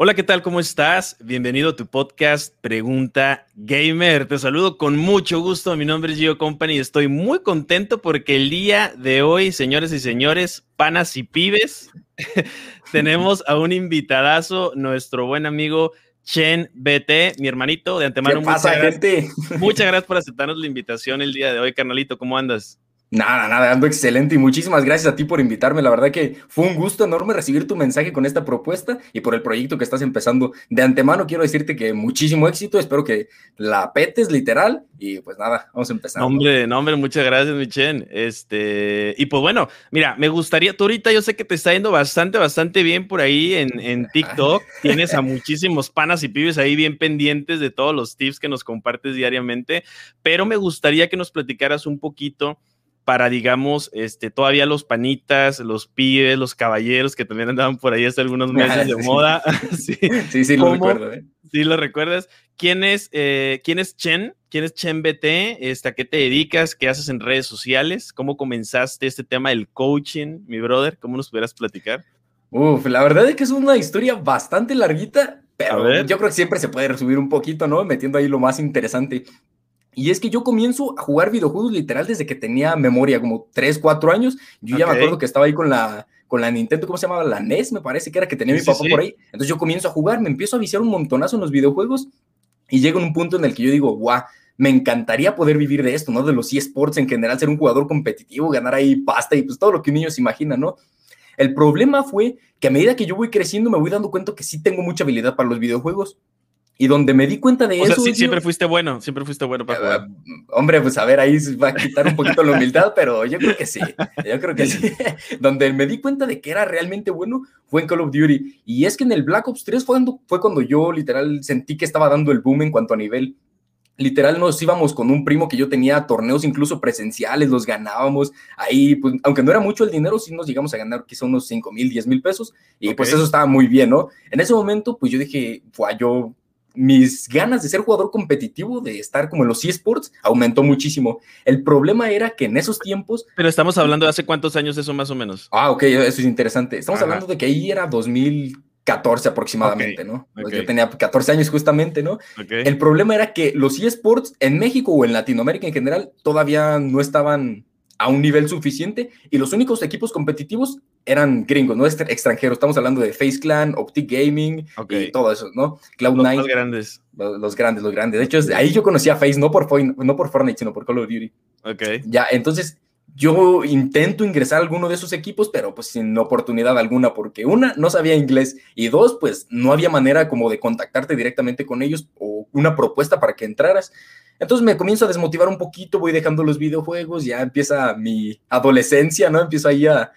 Hola, ¿qué tal? ¿Cómo estás? Bienvenido a tu podcast Pregunta Gamer. Te saludo con mucho gusto. Mi nombre es Gio Company y estoy muy contento porque el día de hoy, señores y señores, panas y pibes, tenemos a un invitadazo, nuestro buen amigo Chen BT, mi hermanito de antemano. ¿Qué pasa, muchas, gente? Muchas gracias por aceptarnos la invitación el día de hoy, carnalito. ¿Cómo andas? Nada, nada, ando excelente y muchísimas gracias a ti por invitarme. La verdad que fue un gusto enorme recibir tu mensaje con esta propuesta y por el proyecto que estás empezando. De antemano quiero decirte que muchísimo éxito, espero que la petes literal y pues nada, vamos a empezar. Hombre, no, hombre, muchas gracias, Michen. Este, y pues bueno, mira, me gustaría, tú ahorita yo sé que te está yendo bastante, bastante bien por ahí en, en TikTok. Tienes a muchísimos panas y pibes ahí bien pendientes de todos los tips que nos compartes diariamente, pero me gustaría que nos platicaras un poquito para, digamos, este, todavía los panitas, los pibes, los caballeros que también andaban por ahí hace algunos meses de moda. sí, sí, sí lo recuerdo. ¿eh? Sí, lo recuerdas. ¿Quién es, eh, ¿Quién es Chen? ¿Quién es Chen BT? Este, ¿A qué te dedicas? ¿Qué haces en redes sociales? ¿Cómo comenzaste este tema del coaching, mi brother? ¿Cómo nos pudieras platicar? Uf, la verdad es que es una historia bastante larguita, pero yo creo que siempre se puede resumir un poquito, ¿no? Metiendo ahí lo más interesante. Y es que yo comienzo a jugar videojuegos literal desde que tenía memoria, como 3, 4 años. Yo okay. ya me acuerdo que estaba ahí con la, con la Nintendo, ¿cómo se llamaba? La NES, me parece que era que tenía sí, mi papá sí, por ahí. Entonces yo comienzo a jugar, me empiezo a viciar un montonazo en los videojuegos y llega un punto en el que yo digo, guau, me encantaría poder vivir de esto, ¿no? De los eSports en general, ser un jugador competitivo, ganar ahí pasta y pues todo lo que un niño se imagina, ¿no? El problema fue que a medida que yo voy creciendo me voy dando cuenta que sí tengo mucha habilidad para los videojuegos. Y donde me di cuenta de o eso. Sea, sí, siempre fuiste bueno, siempre fuiste bueno para jugar. Uh, hombre, pues a ver, ahí va a quitar un poquito la humildad, pero yo creo que sí. Yo creo que sí. donde me di cuenta de que era realmente bueno fue en Call of Duty. Y es que en el Black Ops 3 fue cuando, fue cuando yo literal sentí que estaba dando el boom en cuanto a nivel. Literal nos íbamos con un primo que yo tenía torneos incluso presenciales, los ganábamos ahí, pues, aunque no era mucho el dinero, sí nos llegamos a ganar quizá unos 5 mil, 10 mil pesos, y okay. pues eso estaba muy bien, ¿no? En ese momento, pues yo dije, fue yo mis ganas de ser jugador competitivo, de estar como en los eSports, aumentó muchísimo. El problema era que en esos tiempos... Pero estamos hablando de hace cuántos años eso más o menos. Ah, ok, eso es interesante. Estamos Ajá. hablando de que ahí era 2014 aproximadamente, okay. ¿no? Okay. Yo tenía 14 años justamente, ¿no? Okay. El problema era que los eSports en México o en Latinoamérica en general todavía no estaban a un nivel suficiente y los únicos equipos competitivos eran gringos, no extranjeros. Estamos hablando de Face Clan, Optic Gaming okay. y todo eso, ¿no? Cloud9. Los grandes. Los, los, grandes, los grandes. De hecho, ahí yo conocí a Face, no por, no por Fortnite, sino por Call of Duty. Ok. Ya, entonces yo intento ingresar a alguno de esos equipos, pero pues sin oportunidad alguna, porque una, no sabía inglés y dos, pues no había manera como de contactarte directamente con ellos o una propuesta para que entraras. Entonces me comienzo a desmotivar un poquito, voy dejando los videojuegos, ya empieza mi adolescencia, ¿no? Empiezo ahí a,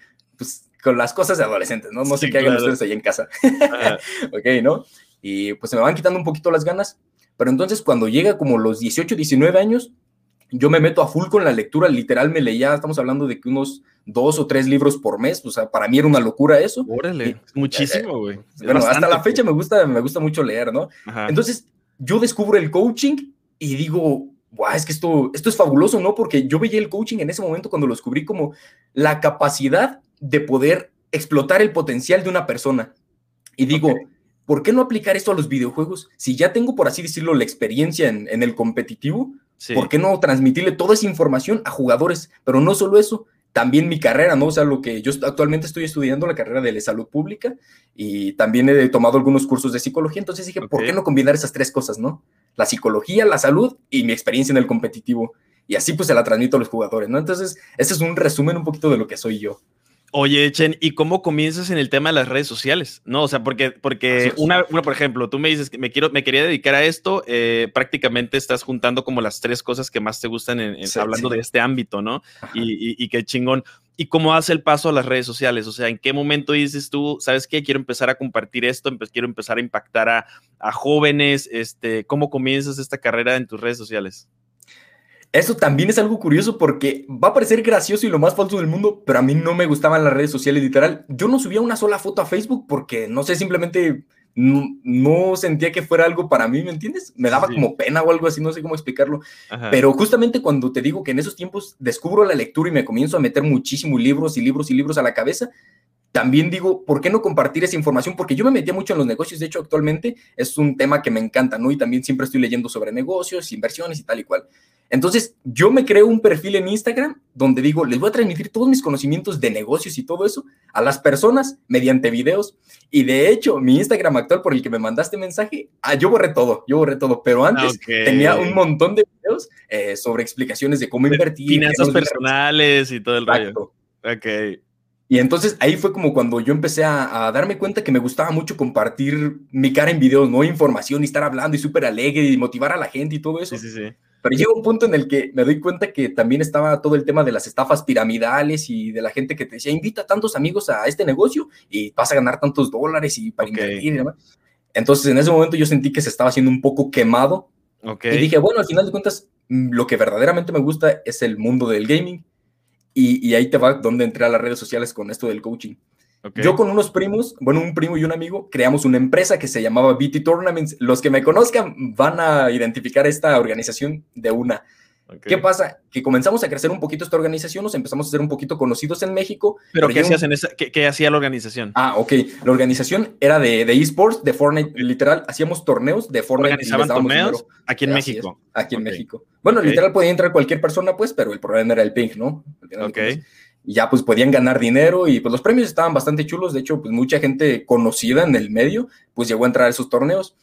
con las cosas de adolescentes, ¿no? No sé sí, qué hagan ustedes ahí en casa. ok, ¿no? Y pues se me van quitando un poquito las ganas, pero entonces cuando llega como los 18, 19 años, yo me meto a full con la lectura, literal me leía, estamos hablando de que unos dos o tres libros por mes, o sea, para mí era una locura eso. Órale, y, muchísimo, güey. Bueno, hasta la fecha me gusta, me gusta mucho leer, ¿no? Ajá. Entonces, yo descubro el coaching y digo, wow, es que esto, esto es fabuloso, ¿no? Porque yo veía el coaching en ese momento cuando lo descubrí como la capacidad de poder explotar el potencial de una persona. Y digo, okay. ¿por qué no aplicar esto a los videojuegos? Si ya tengo, por así decirlo, la experiencia en, en el competitivo, sí. ¿por qué no transmitirle toda esa información a jugadores? Pero no solo eso, también mi carrera, ¿no? O sea, lo que yo actualmente estoy estudiando, la carrera de salud pública, y también he tomado algunos cursos de psicología, entonces dije, okay. ¿por qué no combinar esas tres cosas, no? La psicología, la salud y mi experiencia en el competitivo. Y así pues se la transmito a los jugadores, ¿no? Entonces, ese es un resumen un poquito de lo que soy yo. Oye, Chen, ¿y cómo comienzas en el tema de las redes sociales? No, o sea, porque, porque una, una, por ejemplo, tú me dices que me, quiero, me quería dedicar a esto, eh, prácticamente estás juntando como las tres cosas que más te gustan en, en, sí, hablando sí. de este ámbito, ¿no? Y, y, y, qué chingón. ¿Y cómo hace el paso a las redes sociales? O sea, ¿en qué momento dices tú, sabes qué, quiero empezar a compartir esto, quiero empezar a impactar a, a jóvenes? Este, ¿Cómo comienzas esta carrera en tus redes sociales? Eso también es algo curioso porque va a parecer gracioso y lo más falso del mundo, pero a mí no me gustaban las redes sociales, literal. Yo no subía una sola foto a Facebook porque, no sé, simplemente no, no sentía que fuera algo para mí, ¿me entiendes? Me daba sí. como pena o algo así, no sé cómo explicarlo. Ajá. Pero justamente cuando te digo que en esos tiempos descubro la lectura y me comienzo a meter muchísimos libros y libros y libros a la cabeza, también digo, ¿por qué no compartir esa información? Porque yo me metía mucho en los negocios, de hecho actualmente es un tema que me encanta, ¿no? Y también siempre estoy leyendo sobre negocios, inversiones y tal y cual. Entonces, yo me creo un perfil en Instagram donde digo, les voy a transmitir todos mis conocimientos de negocios y todo eso a las personas mediante videos. Y de hecho, mi Instagram actual por el que me mandaste mensaje, ah, yo borré todo, yo borré todo, pero antes tenía un montón de videos eh, sobre explicaciones de cómo invertir. Finanzas personales y todo el rollo. Ok. Y entonces ahí fue como cuando yo empecé a, darme cuenta que me gustaba mucho compartir mi cara en videos, no información y estar hablando y súper alegre y motivar a la gente y todo eso. Sí, sí, sí. Pero llega un punto en el que me doy cuenta que también estaba todo el tema de las estafas piramidales y de la gente que te decía, invita a tantos amigos a este negocio y vas a ganar tantos dólares y para invertir y demás. Entonces en ese momento yo sentí que se estaba haciendo un poco quemado. Okay. Y dije, bueno, al final de cuentas, mm, lo que verdaderamente me gusta es el mundo del gaming y, ahí te va donde entré a las redes sociales con esto del coaching. Yo con unos primos, bueno, un primo y un amigo, creamos una empresa que se llamaba BT Tournaments. Los que me conozcan van a identificar esta organización de una. ¿Qué pasa? Que comenzamos a crecer un poquito esta organización, nos empezamos a ser un poquito conocidos en México. ¿Pero, qué, en esa, qué, hacía la organización? Ah, ok. La organización era de, de esports, de Fortnite, literal. Hacíamos torneos de Fortnite. ¿Organizaban torneos? Aquí en México. aquí en México. Bueno, literal podía entrar cualquier persona, pues, pero el problema era el ping, ¿no? Ok. Y ya, pues, podían ganar dinero y, pues, los premios estaban bastante chulos. De hecho, pues, mucha gente conocida en el medio, pues, llegó a entrar a esos torneos.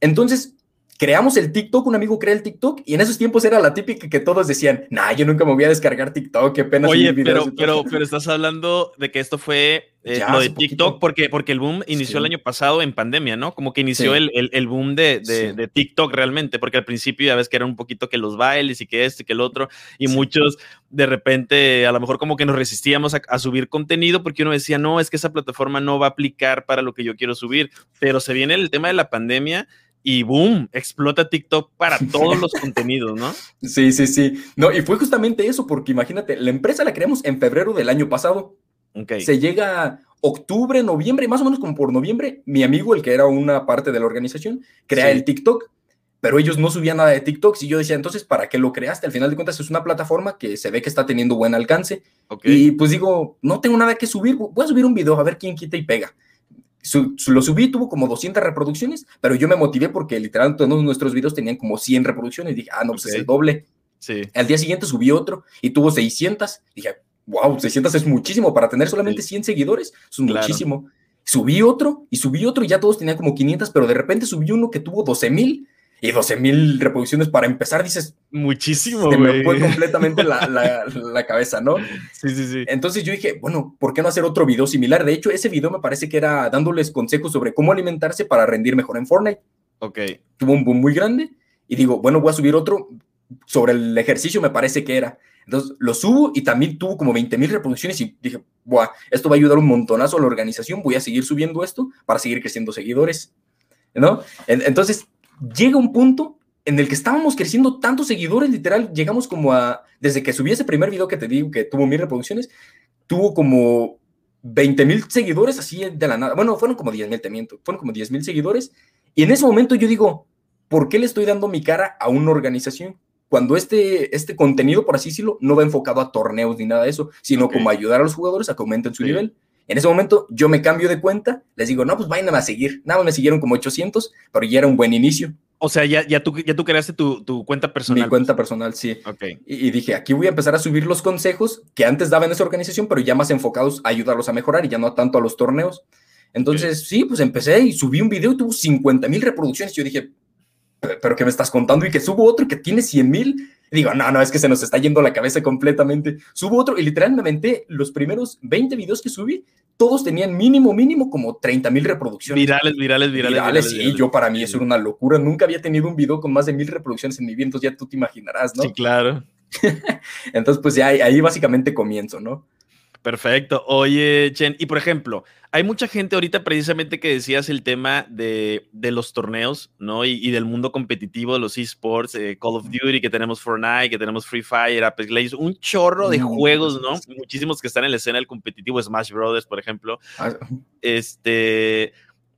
Entonces, creamos el TikTok, un amigo crea el TikTok y en esos tiempos era la típica que todos decían, nah, yo nunca me voy a descargar TikTok, qué pena. Oye, pero, pero, pero estás hablando de que esto fue eh, lo de TikTok porque, porque el boom inició el año pasado en pandemia, ¿no? Como que inició el, el, boom de, de, TikTok realmente, porque al principio ya ves que era un poquito que los bailes y que este y que el otro, y muchos de repente a lo mejor como que nos resistíamos a, a subir contenido porque uno decía, no, es que esa plataforma no va a aplicar para lo que yo quiero subir, pero se viene el tema de la pandemia y boom, explota TikTok para todos los contenidos, ¿no? Sí, sí, sí. No, y fue justamente eso, porque imagínate, la empresa la creamos en febrero del año pasado. Okay. Se llega octubre, noviembre, más o menos como por noviembre, mi amigo, el que era una parte de la organización, crea el TikTok, pero ellos no subían nada de TikTok. Y yo decía, entonces, ¿para qué lo creaste? Al final de cuentas, es una plataforma que se ve que está teniendo buen alcance. Y pues digo, no tengo nada que subir, voy a subir un video a ver quién quita y pega lo subí, tuvo como 200 reproducciones, pero yo me motivé porque literal todos nuestros videos tenían como 100 reproducciones. Dije, ah, no, pues es el doble. Sí. Al día siguiente subí otro y tuvo 600. Dije, wow, 600 es muchísimo para tener solamente 100 seguidores. Es muchísimo. Subí otro y subí otro y ya todos tenían como 500, pero de repente subí uno que tuvo 12 mil y 12 mil reproducciones para empezar, dices. Muchísimo. Se me fue completamente la, la, cabeza, ¿no? Sí, sí, sí. Entonces yo dije, bueno, ¿por qué no hacer otro video similar? De hecho, ese video me parece que era dándoles consejos sobre cómo alimentarse para rendir mejor en Fortnite. Ok. Tuvo un boom muy grande y digo, bueno, voy a subir otro sobre el ejercicio, me parece que era. Entonces lo subo y también tuvo como 20 mil reproducciones y dije, Buah, esto va a ayudar un montonazo a la organización, voy a seguir subiendo esto para seguir creciendo seguidores. ¿No? Entonces, llega un punto en el que estábamos creciendo tantos seguidores, literal, llegamos como a, desde que subí ese primer video que te digo que tuvo mil reproducciones, tuvo como 20 mil seguidores así de la nada. Bueno, fueron como 10 mil, te miento, fueron como 10 mil seguidores. Y en ese momento yo digo, ¿por qué le estoy dando mi cara a una organización? Cuando este, este contenido, por así decirlo, no va enfocado a torneos ni nada de eso, sino como ayudar a los jugadores a que aumenten su nivel. En ese momento yo me cambio de cuenta, les digo, no, pues vayan a seguir. Nada más me siguieron como 800, pero ya era un buen inicio. O sea, ya, ya, tú, ya tú creaste tu, tu cuenta personal. Mi cuenta personal, sí. Y, dije, aquí voy a empezar a subir los consejos que antes daba en esa organización, pero ya más enfocados a ayudarlos a mejorar y ya no tanto a los torneos. Entonces, sí, pues empecé y subí un video y tuvo 50 mil reproducciones. Yo dije, pero que me estás contando y que subo otro que tiene 100 mil. Digo, no, no, es que se nos está yendo la cabeza completamente. Subo otro y literalmente los primeros 20 videos que subí, todos tenían mínimo, mínimo como 30 mil reproducciones. Virales, virales, virales. Virales, sí, yo para mí eso era una locura. Nunca había tenido un video con más de mil reproducciones en mi vida, entonces ya tú te imaginarás, ¿no? Sí, claro. entonces, pues ya ahí básicamente comienzo, ¿no? Perfecto. Oye, Chen, y por ejemplo, hay mucha gente ahorita precisamente que decías el tema de, los torneos, ¿no? Y, del mundo competitivo de los esports, eh, Call of Duty, que tenemos Fortnite, que tenemos Free Fire, Apex Legends, un chorro de juegos, ¿no? Muchísimos que están en la escena del competitivo, Smash Brothers, por ejemplo. Ah. Este,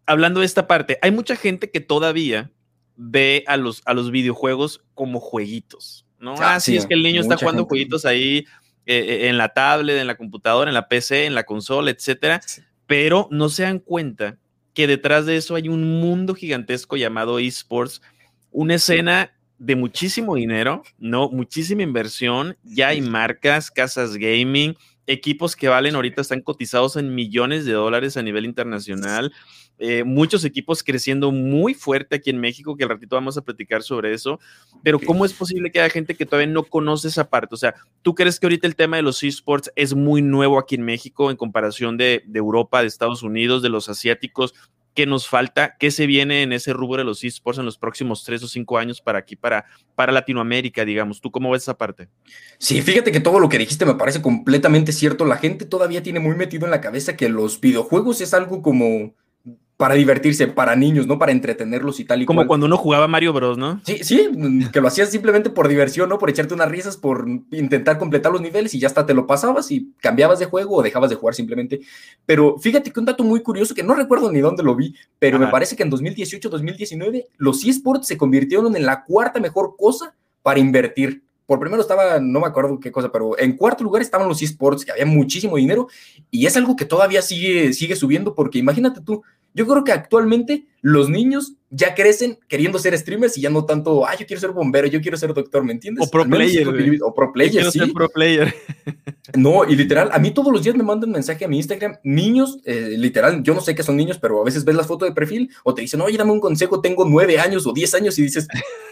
hablando de esta parte, hay mucha gente que todavía ve a los, a los videojuegos como jueguitos, ¿no? Ah, sí, es que el niño está jugando jueguitos ahí eh, en la tablet, en la computadora, en la PC, en la consola, etcétera, pero no se dan cuenta que detrás de eso hay un mundo gigantesco llamado esports, una escena de muchísimo dinero, ¿no? Muchísima inversión, ya hay marcas, casas gaming, equipos que valen ahorita están cotizados en millones de dólares a nivel internacional. Eh, muchos equipos creciendo muy fuerte aquí en México, que al ratito vamos a platicar sobre eso, pero ¿cómo es posible que haya gente que todavía no conoce esa parte? O sea, ¿tú crees que ahorita el tema de los esports es muy nuevo aquí en México en comparación de, de Europa, de Estados Unidos, de los asiáticos? ¿Qué nos falta? ¿Qué se viene en ese rubro de los esports en los próximos tres o cinco años para aquí, para, para Latinoamérica, digamos? ¿Tú cómo ves esa parte? Sí, fíjate que todo lo que dijiste me parece completamente cierto. La gente todavía tiene muy metido en la cabeza que los videojuegos es algo como para divertirse, para niños, ¿no? Para entretenerlos y tal y Como cuando uno jugaba Mario Bros, ¿no? Sí, sí, que lo hacías simplemente por diversión, ¿no? Por echarte unas risas, por intentar completar los niveles y ya hasta te lo pasabas y cambiabas de juego o dejabas de jugar simplemente. Pero fíjate que un dato muy curioso, que no recuerdo ni dónde lo vi, pero me parece que en 2018, 2019, los eSports se convirtieron en la cuarta mejor cosa para invertir. Por primero estaba, no me acuerdo qué cosa, pero en cuarto lugar estaban los eSports, que había muchísimo dinero, y es algo que todavía sigue, sigue subiendo, porque imagínate tú, yo creo que actualmente los niños ya crecen queriendo ser streamers y ya no tanto, ah, yo quiero ser bombero, yo quiero ser doctor, ¿me entiendes? O pro player. O pro player, sí. Ser pro player. No, y literal, a mí todos los días me mandan mensaje a mi Instagram, niños, eh, literal, yo no sé qué son niños, pero a veces ves las fotos de perfil o te dicen, oye, dame un consejo, tengo nueve años o diez años y dices,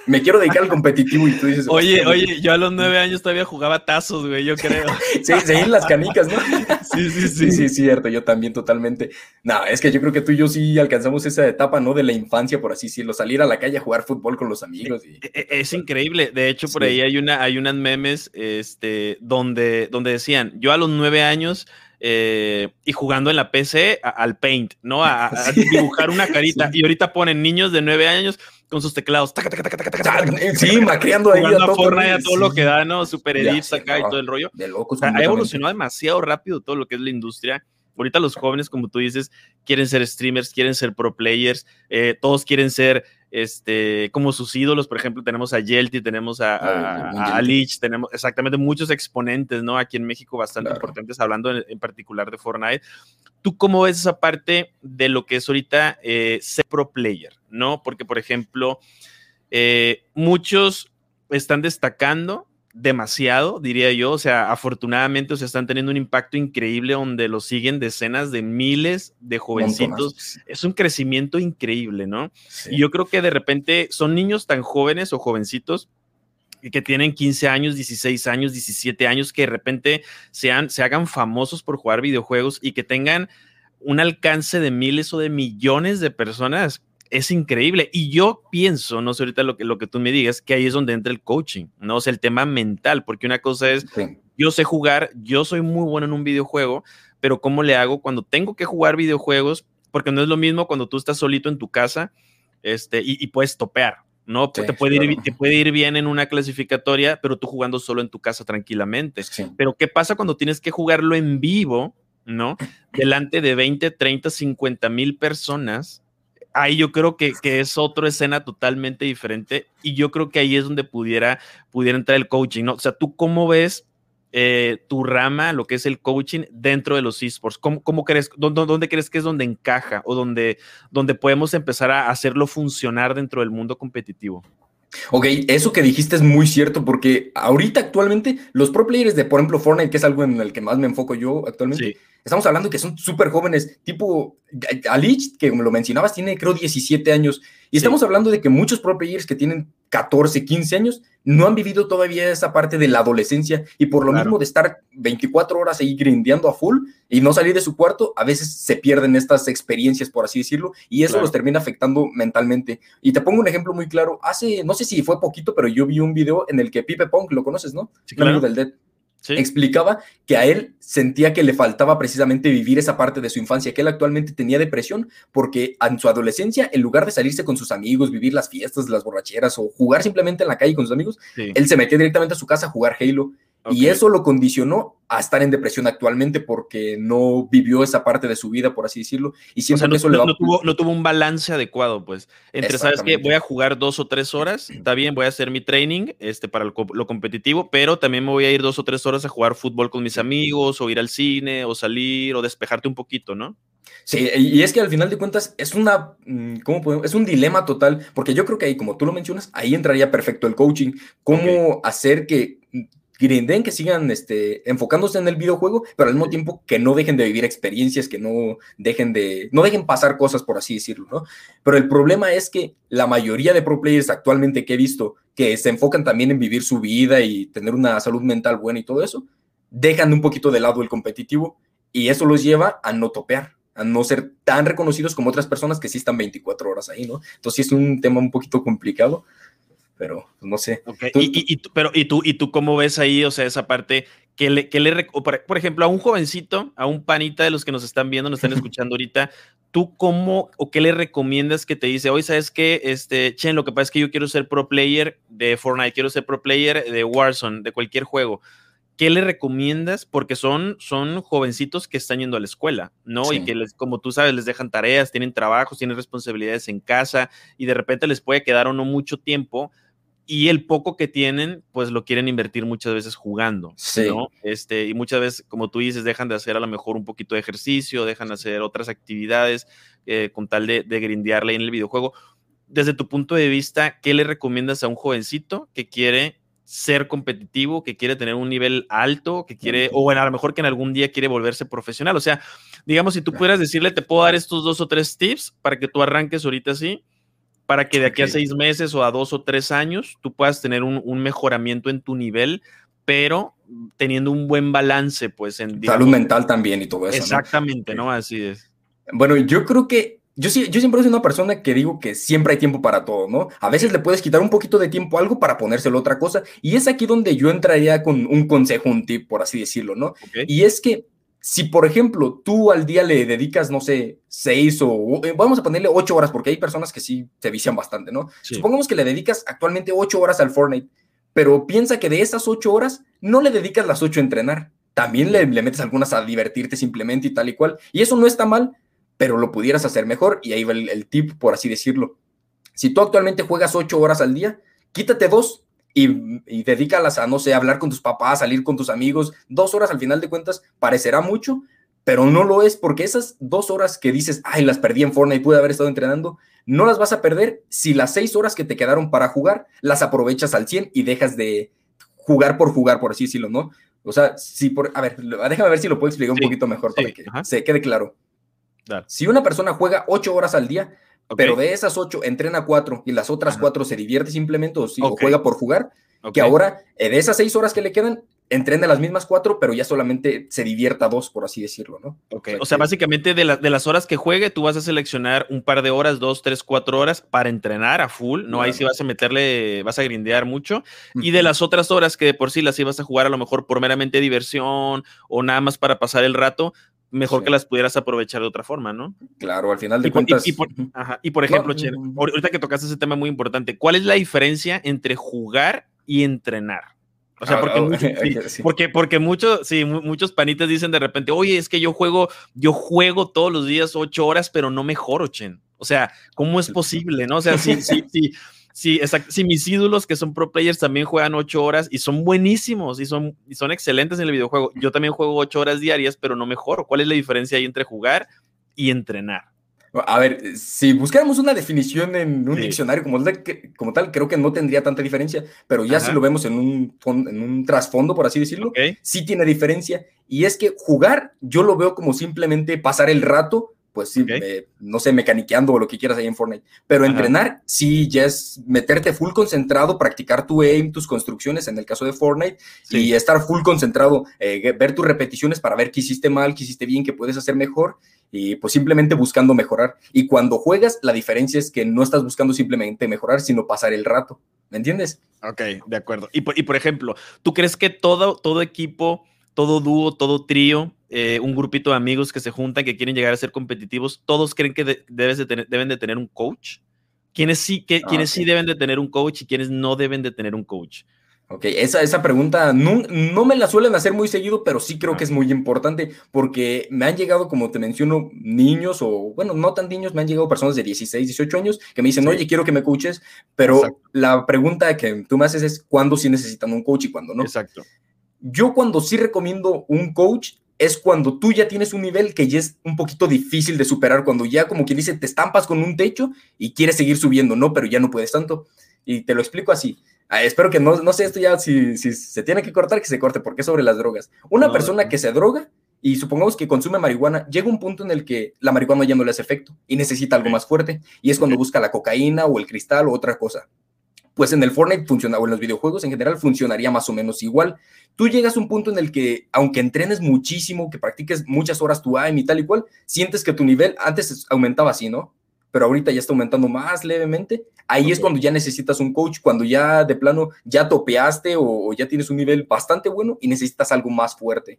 me quiero dedicar al competitivo y tú dices, oye, oye, yo a los nueve años todavía jugaba tazos, güey, yo creo. sí, seguir las canicas, ¿no? sí, sí, sí. Sí, sí, cierto, yo también totalmente. No, es que yo creo que tú y yo sí alcanzamos esa etapa, ¿no? De la infancia, por así decirlo, salir a la calle a jugar fútbol con los amigos. Y... E, e, es increíble. De hecho, por ahí hay una, hay unas memes, este, donde, donde decían, yo a los nueve años eh, y jugando en la PC al Paint, ¿no? A, dibujar una carita. Y ahorita ponen niños de nueve años con sus teclados. sí, macreando ahí a todo, todo lo que da, ¿no? Super edits acá y todo el rollo. De locos. ha evolucionado demasiado rápido todo lo que es la industria. Ahorita los jóvenes, como tú dices, quieren ser streamers, quieren ser pro players, eh, todos quieren ser este, como sus ídolos. Por ejemplo, tenemos a Yelty, tenemos a, a, Lich, tenemos exactamente muchos exponentes, ¿no? Aquí en México bastante importantes, hablando en, particular de Fortnite. ¿Tú cómo ves esa parte de lo que es ahorita eh, ser pro player, ¿no? Porque, por ejemplo, eh, muchos están destacando demasiado, diría yo. O sea, afortunadamente, o sea, están teniendo un impacto increíble donde lo siguen decenas de miles de jovencitos. Es un crecimiento increíble, ¿no? Y yo creo que de repente son niños tan jóvenes o jovencitos que tienen 15 años, 16 años, 17 años, que de repente sean, se hagan famosos por jugar videojuegos y que tengan un alcance de miles o de millones de personas es increíble. Y yo pienso, no sé ahorita lo que, lo que tú me digas, que ahí es donde entra el coaching, ¿no? O sea, el tema mental, porque una cosa es, yo sé jugar, yo soy muy bueno en un videojuego, pero ¿cómo le hago cuando tengo que jugar videojuegos? Porque no es lo mismo cuando tú estás solito en tu casa este, y, puedes topear, ¿no? te, puede ir, te puede ir bien en una clasificatoria, pero tú jugando solo en tu casa tranquilamente. Pero ¿qué pasa cuando tienes que jugarlo en vivo, ¿no? Delante de 20, 30, 50 mil personas ahí yo creo que, es otra escena totalmente diferente y yo creo que ahí es donde pudiera, pudiera entrar el coaching, ¿no? O sea, ¿tú cómo ves eh, tu rama, lo que es el coaching dentro de los esports? ¿Cómo, cómo crees, dónde, dónde, crees que es donde encaja o donde, donde podemos empezar a hacerlo funcionar dentro del mundo competitivo? Ok, eso que dijiste es muy cierto porque ahorita actualmente los pro players de, por ejemplo, Fortnite, que es algo en el que más me enfoco yo actualmente, estamos hablando que son súper jóvenes, tipo Alich, que lo mencionabas, tiene creo 17 años, y estamos hablando de que muchos pro players que tienen 14, 15 años no han vivido todavía esa parte de la adolescencia y por lo mismo de estar 24 horas ahí grindeando a full y no salir de su cuarto, a veces se pierden estas experiencias, por así decirlo, y eso los termina afectando mentalmente. Y te pongo un ejemplo muy claro. Hace, no sé si fue poquito, pero yo vi un video en el que Pipe Punk, lo conoces, ¿no? Sí, claro. del Dead explicaba que a él sentía que le faltaba precisamente vivir esa parte de su infancia, que él actualmente tenía depresión porque en su adolescencia, en lugar de salirse con sus amigos, vivir las fiestas, las borracheras o jugar simplemente en la calle con sus amigos, él se metía directamente a su casa a jugar Halo Y eso lo condicionó a estar en depresión actualmente porque no vivió esa parte de su vida, por así decirlo. Y siempre no, eso le no, tuvo, no tuvo un balance adecuado, pues. Entre, ¿sabes que Voy a jugar dos o tres horas, está bien, voy a hacer mi training este, para lo, competitivo, pero también me voy a ir dos o tres horas a jugar fútbol con mis amigos, o ir al cine, o salir, o despejarte un poquito, ¿no? Sí, y es que al final de cuentas es una, mm, ¿cómo podemos? Es un dilema total, porque yo creo que ahí, como tú lo mencionas, ahí entraría perfecto el coaching. ¿Cómo hacer que grinden, que sigan este, enfocándose en el videojuego, pero al mismo tiempo que no dejen de vivir experiencias, que no dejen de, no dejen pasar cosas, por así decirlo, ¿no? Pero el problema es que la mayoría de pro players actualmente que he visto, que se enfocan también en vivir su vida y tener una salud mental buena y todo eso, dejan un poquito de lado el competitivo y eso los lleva a no topear a no ser tan reconocidos como otras personas que sí están 24 horas ahí, ¿no? Entonces sí es un tema un poquito complicado pero pues, no sé. ¿Y, pero, ¿y, tú, ¿Y tú cómo ves ahí, o sea, esa parte que le, que le por, ejemplo, a un jovencito, a un panita de los que nos están viendo, nos están escuchando ahorita, ¿tú cómo o qué le recomiendas que te dice, hoy sabes que, este, Chen, lo que pasa es que yo quiero ser pro player de Fortnite, quiero ser pro player de Warzone, de cualquier juego? ¿Qué le recomiendas? Porque son, son jovencitos que están yendo a la escuela, ¿no? Y que, les, como tú sabes, les dejan tareas, tienen trabajos, tienen responsabilidades en casa y de repente les puede quedar o no mucho tiempo y el poco que tienen, pues lo quieren invertir muchas veces jugando, ¿no? Este, y muchas veces, como tú dices, dejan de hacer a lo mejor un poquito de ejercicio, dejan de hacer otras actividades eh, con tal de, de grindearle en el videojuego. Desde tu punto de vista, ¿qué le recomiendas a un jovencito que quiere ser competitivo, que quiere tener un nivel alto, que quiere, o bueno, a lo mejor que en algún día quiere volverse profesional? O sea, digamos, si tú pudieras decirle, te puedo dar estos dos o tres tips para que tú arranques ahorita así para que de aquí a seis meses o a dos o tres años tú puedas tener un, mejoramiento en tu nivel, pero teniendo un buen balance, pues en... Salud mental también y todo eso. Exactamente, ¿no? Así es. Bueno, yo creo que yo, yo siempre soy una persona que digo que siempre hay tiempo para todo, ¿no? A veces le puedes quitar un poquito de tiempo a algo para ponérselo a otra cosa, y es aquí donde yo entraría con un consejo, un tip, por así decirlo, ¿no? Y es que si, por ejemplo, tú al día le dedicas, no sé, seis o eh, vamos a ponerle ocho horas, porque hay personas que sí se vician bastante, ¿no? Supongamos que le dedicas actualmente ocho horas al Fortnite, pero piensa que de esas ocho horas no le dedicas las ocho a entrenar. También le, metes algunas a divertirte simplemente y tal y cual. Y eso no está mal, pero lo pudieras hacer mejor. Y ahí va el, el tip, por así decirlo. Si tú actualmente juegas ocho horas al día, quítate dos y, dedícalas a, no sé, hablar con tus papás, salir con tus amigos. Dos horas al final de cuentas parecerá mucho, pero no lo es porque esas dos horas que dices, ay, las perdí en Fortnite, pude haber estado entrenando, no las vas a perder si las seis horas que te quedaron para jugar las aprovechas al 100 y dejas de jugar por jugar, por así decirlo, ¿no? O sea, si por, a ver, déjame ver si lo puedo explicar un poquito mejor para que se quede claro. Si una persona juega ocho horas al día, pero de esas ocho entrena cuatro y las otras cuatro se divierte simplemente o, juega por jugar. Que ahora, eh, de esas seis horas que le quedan, entrena las mismas cuatro, pero ya solamente se divierta dos, por así decirlo, ¿no? O sea, básicamente de, de, las horas que juegue, tú vas a seleccionar un par de horas, dos, tres, cuatro horas para entrenar a full, ¿no? Ahí sí vas a meterle, vas a grindear mucho. Y de las otras horas que de por sí las ibas a jugar a lo mejor por meramente diversión o nada más para pasar el rato, mejor que las pudieras aprovechar de otra forma, ¿no? Claro, al final de cuentas. Y, por, ejemplo, ahorita que tocaste ese tema muy importante, ¿cuál es la diferencia entre jugar y entrenar? O sea, porque, porque, porque muchos, sí, muchos panitas dicen de repente, oye, es que yo juego, yo juego todos los días ocho horas, pero no mejoro, Chen. O sea, ¿cómo es posible, no? O sea, sí, sí, sí. Sí, exacto. Sí, mis ídolos que son pro players también juegan ocho horas y son buenísimos y son, y son excelentes en el videojuego. Yo también juego ocho horas diarias, pero no mejor. ¿Cuál es la diferencia ahí entre jugar y entrenar? A ver, si buscáramos una definición en un diccionario como, como, tal, creo que no tendría tanta diferencia, pero ya si lo vemos en un, en un trasfondo, por así decirlo, sí tiene diferencia. Y es que jugar yo lo veo como simplemente pasar el rato pues sí, no sé, mecaniqueando o lo que quieras ahí en Fortnite. Pero entrenar, sí, ya es meterte full concentrado, practicar tu aim, tus construcciones en el caso de Fortnite, y estar full concentrado, eh, ver tus repeticiones para ver qué hiciste mal, qué hiciste bien, qué puedes hacer mejor, y pues simplemente buscando mejorar. Y cuando juegas, la diferencia es que no estás buscando simplemente mejorar, sino pasar el rato. ¿Me entiendes? Ok, de acuerdo. Y por, y por ejemplo, ¿tú crees que todo, todo equipo, todo dúo, todo trío, eh, un grupito de amigos que se juntan, que quieren llegar a ser competitivos, todos creen que debes de tener, deben de tener un coach. ¿Quiénes sí, que, sí deben de tener un coach y quiénes no deben de tener un coach? Ok, esa, esa pregunta no, no, me la suelen hacer muy seguido, pero sí creo que es muy importante porque me han llegado, como te menciono, niños o, bueno, no tan niños, me han llegado personas de 16, 18 años que me dicen, oye, quiero que me coaches, pero la pregunta que tú me haces es cuándo sí necesitan un coach y cuándo no. Exacto. Yo cuando sí recomiendo un coach es cuando tú ya tienes un nivel que ya es un poquito difícil de superar, cuando ya como quien dice, te estampas con un techo y quieres seguir subiendo, ¿no? Pero ya no puedes tanto. Y te lo explico así Ah, espero que no, no sé esto ya, si, si, se tiene que cortar, que se corte, porque es sobre las drogas. Una persona que se droga y supongamos que consume marihuana, llega un punto en el que la marihuana ya no le hace efecto y necesita algo más fuerte, y es cuando busca la cocaína o el cristal o otra cosa. Pues en el Fortnite funciona, o en los videojuegos en general funcionaría más o menos igual. Tú llegas a un punto en el que, aunque entrenes muchísimo, que practiques muchas horas tu aim y tal y cual, sientes que tu nivel antes aumentaba así, ¿no? pero ahorita ya está aumentando más levemente. Ahí es cuando ya necesitas un coach, cuando ya de plano ya topeaste o, ya tienes un nivel bastante bueno y necesitas algo más fuerte.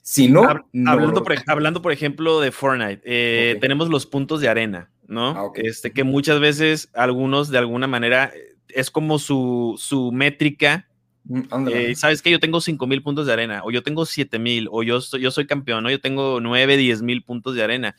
Si no, hablando, por, hablando, por, ejemplo de Fortnite, eh, tenemos los puntos de arena, ¿no? Ah, este, que muchas veces algunos de alguna manera es como su, su métrica. Mm, eh, Sabes que yo tengo 5 mil puntos de arena, o yo tengo 7 mil, o yo, yo soy campeón, o yo tengo 9, 10 mil puntos de arena.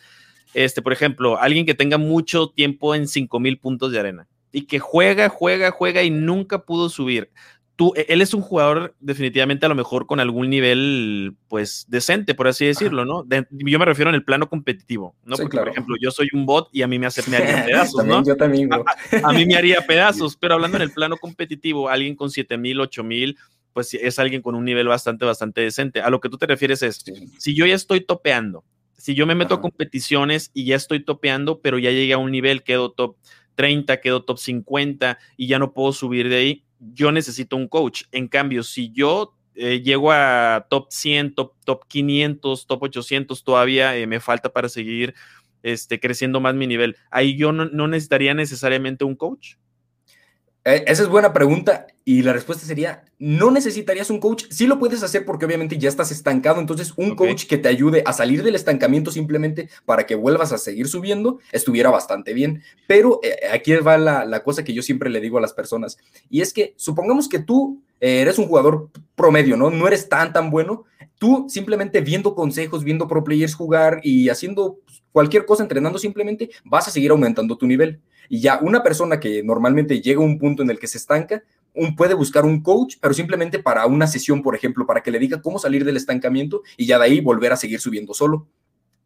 Este, por ejemplo, alguien que tenga mucho tiempo en 5000 puntos de arena y que juega, juega, juega y nunca pudo subir. Tú, e, él es un jugador definitivamente a lo mejor con algún nivel, pues, decente, por así decirlo, ¿no? yo me refiero en el plano competitivo, ¿no? Porque, por ejemplo, yo soy un bot y a mí me, hace, me haría pedazos, ¿no? Yo también. A, mí me haría pedazos, pero hablando en el plano competitivo, alguien con 7000, 8000, pues es alguien con un nivel bastante, bastante decente. A lo que tú te refieres es, si yo ya estoy topeando si yo me meto a competiciones y ya estoy topeando, pero ya llegué a un nivel, quedo top 30, quedo top 50 y ya no puedo subir de ahí, yo necesito un coach. En cambio, si yo eh, llego a top 100, top, top 500, top 800, todavía eh, me falta para seguir este, creciendo más mi nivel. Ahí yo no necesitaría necesariamente un coach. Eh, esa es buena pregunta y la respuesta sería, no necesitarías un coach, sí lo puedes hacer porque obviamente ya estás estancado, entonces un coach que te ayude a salir del estancamiento simplemente para que vuelvas a seguir subiendo estuviera bastante bien, pero eh, aquí va la, cosa que yo siempre le digo a las personas y es que supongamos que tú eh, eres un jugador promedio, ¿no? No eres tan tan bueno, tú simplemente viendo consejos, viendo pro players jugar y haciendo cualquier cosa, entrenando simplemente, vas a seguir aumentando tu nivel. Y ya una persona que normalmente llega a un punto en el que se estanca, un, puede buscar un coach, pero simplemente para una sesión, por ejemplo, para que le diga cómo salir del estancamiento y ya de ahí volver a seguir subiendo solo.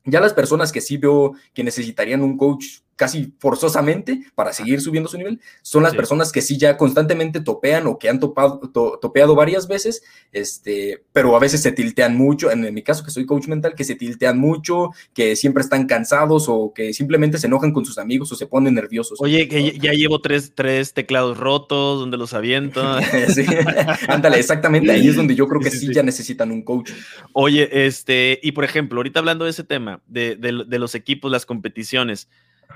Ya las personas que sí veo que necesitarían un coach casi forzosamente para seguir subiendo su nivel, son las personas que sí ya constantemente topean o que han topado, topeado varias veces, este, pero a veces se tiltean mucho, en, mi caso que soy coach mental, que se tiltean mucho, que siempre están cansados o que simplemente se enojan con sus amigos o se ponen nerviosos. Oye, que ya llevo tres, tres teclados rotos donde los aviento. sí, ándale, exactamente, ahí es donde yo creo que sí, ya necesitan un coach. Oye, este, y por ejemplo, ahorita hablando de ese tema, de, de los equipos, las competiciones,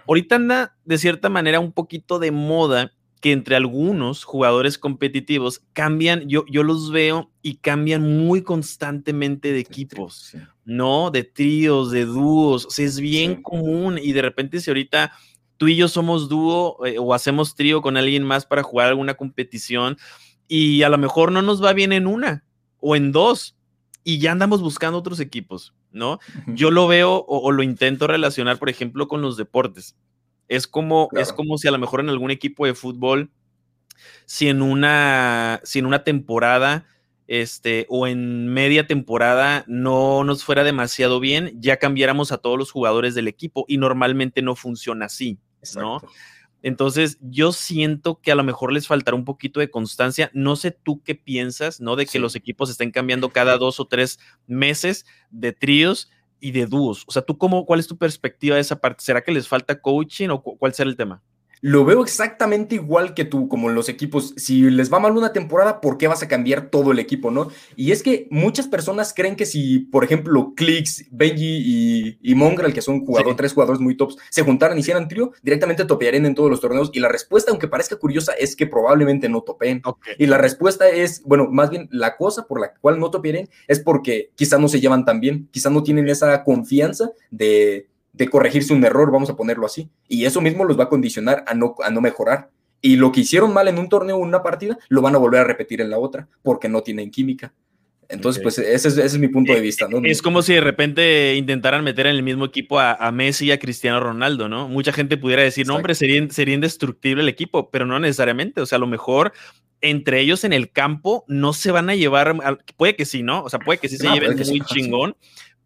Ahorita anda de cierta manera un poquito de moda que entre algunos jugadores competitivos cambian, yo, yo los veo y cambian muy constantemente de equipos, ¿no? De tríos, de dúos, o sea, es bien común y de repente si ahorita tú y yo somos dúo eh, o hacemos trío con alguien más para jugar alguna competición y a lo mejor no nos va bien en una o en dos y ya andamos buscando otros equipos. ¿No? Yo lo veo o, lo intento relacionar, por ejemplo, con los deportes. Es como, es como si a lo mejor en algún equipo de fútbol, si en una, si en una temporada este, o en media temporada no nos fuera demasiado bien, ya cambiáramos a todos los jugadores del equipo y normalmente no funciona así, ¿no? Entonces, yo siento que a lo mejor les faltará un poquito de constancia. No sé tú qué piensas, ¿no? De que los equipos estén cambiando cada dos o tres meses de tríos y de dúos. O sea, ¿tú cómo, cuál es tu perspectiva de esa parte? ¿Será que les falta coaching o cuál será el tema? Lo veo exactamente igual que tú, como en los equipos. Si les va mal una temporada, ¿por qué vas a cambiar todo el equipo, no? Y es que muchas personas creen que si, por ejemplo, Clicks, Benji y, y Mongrel, que son jugador, tres jugadores muy tops, se juntaran y hicieran trío, directamente topearían en todos los torneos. Y la respuesta, aunque parezca curiosa, es que probablemente no topeen. Y la respuesta es, bueno, más bien la cosa por la cual no topearían es porque quizá no se llevan tan bien, quizá no tienen esa confianza de de corregirse un error, vamos a ponerlo así. Y eso mismo los va a condicionar a no, a no mejorar. Y lo que hicieron mal en un torneo o una partida, lo van a volver a repetir en la otra, porque no tienen química. Entonces, pues ese es, mi punto de eh, vista. ¿no? Es como si de repente intentaran meter en el mismo equipo a, Messi y a Cristiano Ronaldo, ¿no? Mucha gente pudiera decir, no, hombre, sería, sería indestructible el equipo, pero no necesariamente. O sea, a lo mejor entre ellos en el campo no se van a llevar, puede que sí, ¿no? O sea, puede que sí se lleven muy chingón,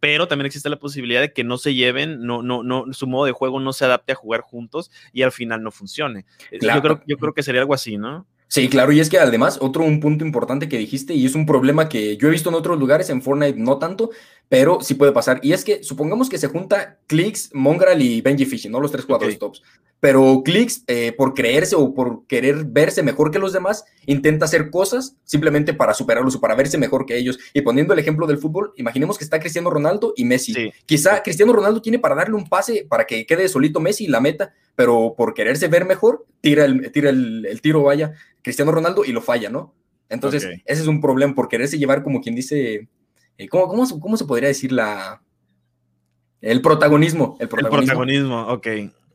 pero también existe la posibilidad de que no se lleven, no, no, no, su modo de juego no se adapte a jugar juntos y al final no funcione. Yo, creo, yo creo que sería algo así, ¿no? Sí, claro, y es que además, otro un punto importante que dijiste, y es un problema que yo he visto en otros lugares, en Fortnite no tanto, pero sí puede pasar. Y es que supongamos que se junta Clicks, Mongrel y Benji Fishing, ¿no? Los tres jugadores tops. Pero Clicks, eh, por creerse o por querer verse mejor que los demás, intenta hacer cosas simplemente para superarlos o para verse mejor que ellos. Y poniendo el ejemplo del fútbol, imaginemos que está Cristiano Ronaldo y Messi. Quizá Cristiano Ronaldo tiene para darle un pase para que quede solito Messi y la meta, pero por quererse ver mejor, tira el, tira el, tiro, vaya, Cristiano Ronaldo y lo falla, ¿no? Entonces, ese es un problema por quererse llevar como quien dice eh, ¿cómo, cómo, se podría decir la... El protagonismo. El protagonismo, ok.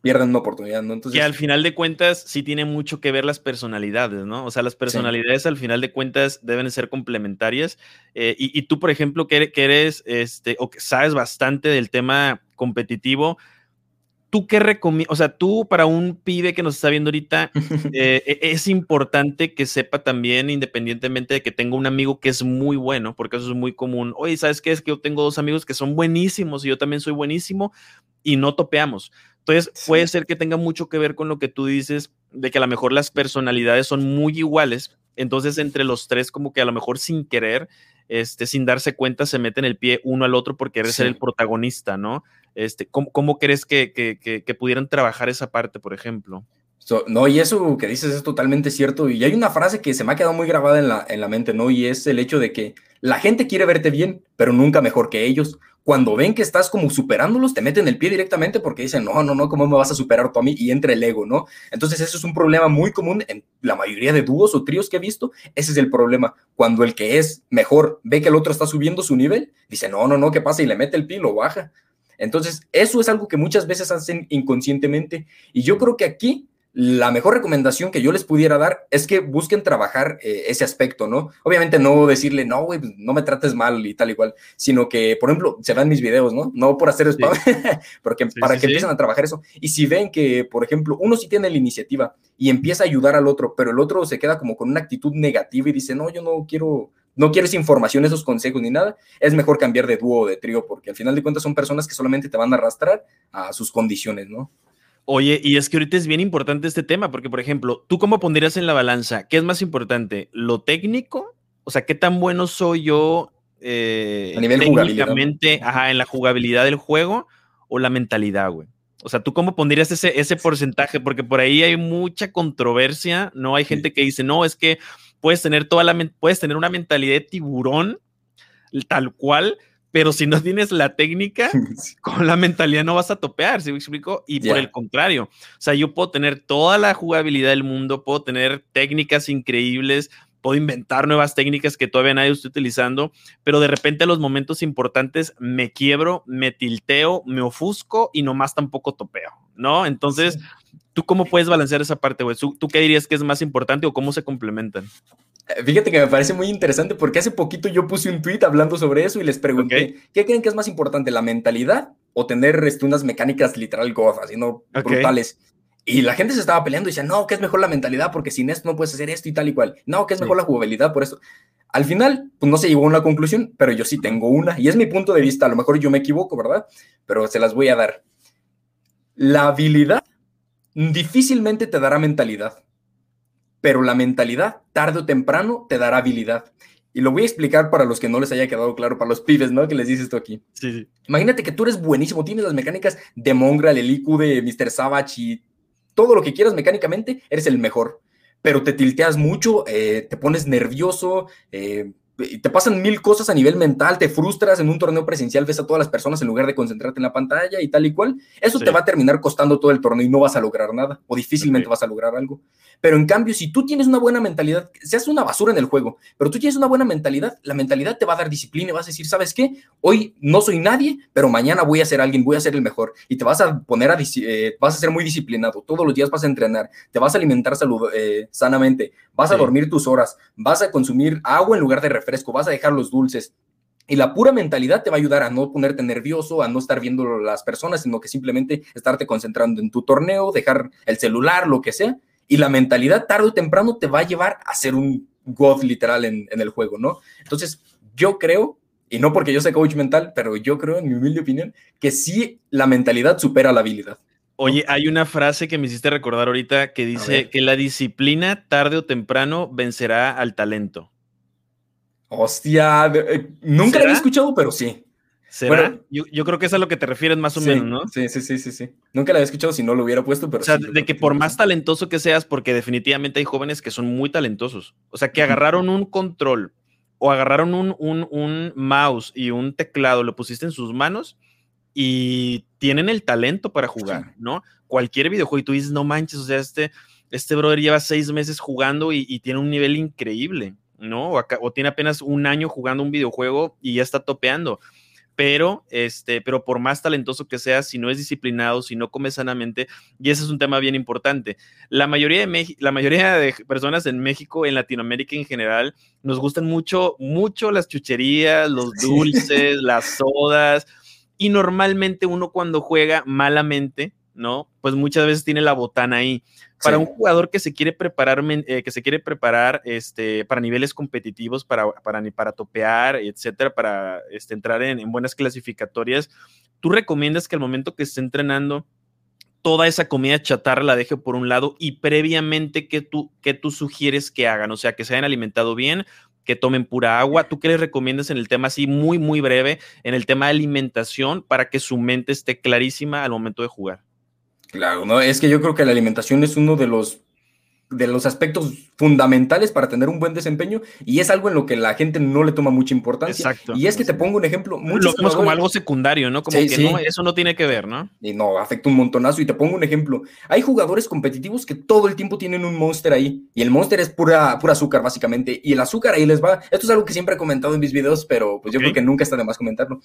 Pierden una oportunidad, ¿no? Entonces, que al final de cuentas sí tiene mucho que ver las personalidades, ¿no? O sea, las personalidades al final de cuentas deben ser complementarias. Eh, y, tú, por ejemplo, que eres, este, o que sabes bastante del tema competitivo, ¿tú qué recomiendas? O sea, tú para un pibe que nos está viendo ahorita, eh, e, es importante que sepa también, independientemente de que tenga un amigo que es muy bueno, porque eso es muy común. Oye, ¿sabes qué? Es que yo tengo dos amigos que son buenísimos y yo también soy buenísimo y no topeamos. Entonces, puede ser que tenga mucho que ver con lo que tú dices, de que a lo mejor las personalidades son muy iguales. Entonces, entre los tres, como que a lo mejor sin querer, este, sin darse cuenta, se meten el pie uno al otro porque ser el protagonista, ¿no? Este, ¿cómo, crees que, pudieran trabajar esa parte, por ejemplo? no, y eso que dices es totalmente cierto. Y hay una frase que se me ha quedado muy grabada en la, en la mente, ¿no? Y es el hecho de que la gente quiere verte bien, pero nunca mejor que ellos. Cuando ven que estás como superándolos, te meten el pie directamente porque dicen, no, no, no, ¿cómo me vas a superar tú a mí? Y entra el ego, ¿no? Entonces, eso es un problema muy común en la mayoría de dúos o tríos que he visto. Ese es el problema. Cuando el que es mejor ve que el otro está subiendo su nivel, dice, no, no, no, ¿qué pasa? Y le mete el pie y lo baja. Entonces, eso es algo que muchas veces hacen inconscientemente. Y yo creo que aquí la mejor recomendación que yo les pudiera dar es que busquen trabajar eh, ese aspecto, ¿no? Obviamente no decirle, no, güey, pues, no me trates mal y tal igual, sino que, por ejemplo, se ven mis videos, ¿no? No por hacer spam, porque para que empiecen a trabajar eso. Y si ven que, por ejemplo, uno sí tiene la iniciativa y empieza a ayudar al otro, pero el otro se queda como con una actitud negativa y dice, no, yo no quiero no quieres información, esos consejos ni nada, es mejor cambiar de dúo o de trío, porque al final de cuentas son personas que solamente te van a arrastrar a sus condiciones, ¿no? Oye, y es que ahorita es bien importante este tema, porque por ejemplo, ¿tú cómo pondrías en la balanza? ¿Qué es más importante? ¿Lo técnico? O sea, ¿qué tan bueno soy yo eh, a nivel técnicamente ajá, en la jugabilidad del juego o la mentalidad, güey? O sea, ¿tú cómo pondrías ese, ese porcentaje? Porque por ahí hay mucha controversia, ¿no? Hay gente que dice, no, es que puedes tener toda la puedes tener una mentalidad de tiburón tal cual, pero si no tienes la técnica, con la mentalidad no vas a topear, ¿sí me explico? Y por el contrario, o sea, yo puedo tener toda la jugabilidad del mundo, puedo tener técnicas increíbles, puedo inventar nuevas técnicas que todavía nadie está utilizando, pero de repente a los momentos importantes me quiebro, me tilteo, me ofusco y nomás tampoco topeo, ¿no? Entonces, ¿tú cómo puedes balancear esa parte, güey? ¿Tú qué dirías que es más importante o cómo se complementan? Eh, fíjate que me parece muy interesante porque hace poquito yo puse un tweet hablando sobre eso y les pregunté, ¿qué creen que es más importante, la mentalidad o tener este, unas mecánicas literal gofas, así no brutales? Y la gente se estaba peleando y decía, no, que es mejor la mentalidad porque sin esto no puedes hacer esto y tal y cual. No, que es mejor la jugabilidad por eso. Al final, pues no se llegó a una conclusión, pero yo sí tengo una y es mi punto de vista. A lo mejor yo me equivoco, ¿verdad? Pero se las voy a dar. La habilidad difícilmente te dará mentalidad pero la mentalidad, tarde o temprano, te dará habilidad. Y lo voy a explicar para los que no les haya quedado claro, para los pibes, ¿no? Que les dices esto aquí. Sí, sí. Imagínate que tú eres buenísimo, tienes las mecánicas de Mongrel, el IQ de Mr. Savage y todo lo que quieras mecánicamente, eres el mejor. Pero te tilteas mucho, eh, te pones nervioso, eh, te pasan mil cosas a nivel mental, te frustras en un torneo presencial, ves a todas las personas en lugar de concentrarte en la pantalla y tal y cual, eso te va a terminar costando todo el torneo y no vas a lograr nada o difícilmente vas a lograr algo. Pero en cambio, si tú tienes una buena mentalidad, seas una basura en el juego, pero tú tienes una buena mentalidad, la mentalidad te va a dar disciplina y vas a decir, ¿sabes qué? Hoy no soy nadie, pero mañana voy a ser alguien, voy a ser el mejor y te vas a poner a, eh, vas a ser muy disciplinado, todos los días vas a entrenar, te vas a alimentar salud, eh, sanamente, vas a dormir tus horas, vas a consumir agua en lugar de refresco, vas a dejar los dulces. Y la pura mentalidad te va a ayudar a no ponerte nervioso, a no estar viendo las personas, sino que simplemente estarte concentrando en tu torneo, dejar el celular, lo que sea. Y la mentalidad tarde o temprano te va a llevar a ser un god literal en, en el juego, ¿no? Entonces, yo creo y no porque yo sea coach mental, pero yo creo, en mi humilde opinión, que sí la mentalidad supera la habilidad. Oye, hay una frase que me hiciste recordar ahorita que dice que la disciplina tarde o temprano vencerá al talento. Hostia, eh, nunca la había escuchado, pero sí. ¿Será? yo, creo que es a lo que te refieres más o menos, ¿no? Sí, sí, sí, sí, sí. Nunca la había escuchado si no lo hubiera puesto, pero. O sea, de que por más talentoso que seas, porque definitivamente hay jóvenes que son muy talentosos. O sea, que agarraron un control o agarraron un, un, un mouse y un teclado, lo pusiste en sus manos y tienen el talento para jugar, ¿no? Cualquier videojuego y tú dices, no manches, o sea, este, este brother lleva seis meses jugando y, tiene un nivel increíble, ¿no? O, o, tiene apenas un año jugando un videojuego y ya está topeando pero, este, pero por más talentoso que sea, si no es disciplinado, si no come sanamente, y ese es un tema bien importante. La mayoría de, la mayoría de personas en México, en Latinoamérica en general, nos gustan mucho, mucho las chucherías, los dulces, las sodas, y normalmente uno cuando juega malamente, ¿no? Pues muchas veces tiene la botana ahí. Para un jugador que se quiere preparar, eh, que se quiere preparar este, para niveles competitivos, para, para, para topear, etcétera, para este, entrar en, buenas clasificatorias, ¿tú recomiendas que al momento que esté entrenando, toda esa comida chatarra la deje por un lado y previamente que tú, que tú sugieres que hagan? O sea, que se hayan alimentado bien, que tomen pura agua. ¿Tú qué les recomiendas en el tema así muy, muy breve, en el tema de alimentación, para que su mente esté clarísima al momento de jugar? Claro, no, es que yo creo que la alimentación es uno de los de los aspectos fundamentales para tener un buen desempeño y es algo en lo que la gente no le toma mucha importancia. Exacto. Y es que te pongo un ejemplo. Lo vemos como algo secundario, ¿no? Como que No, eso no tiene que ver, ¿no? Y no, afecta un montonazo. Y te pongo un ejemplo. Hay jugadores competitivos que todo el tiempo tienen un monster ahí y el monster es pura, pura azúcar, básicamente. Y el azúcar ahí les va. Esto es algo que siempre he comentado en mis videos, pero pues yo creo que nunca está de más comentarlo.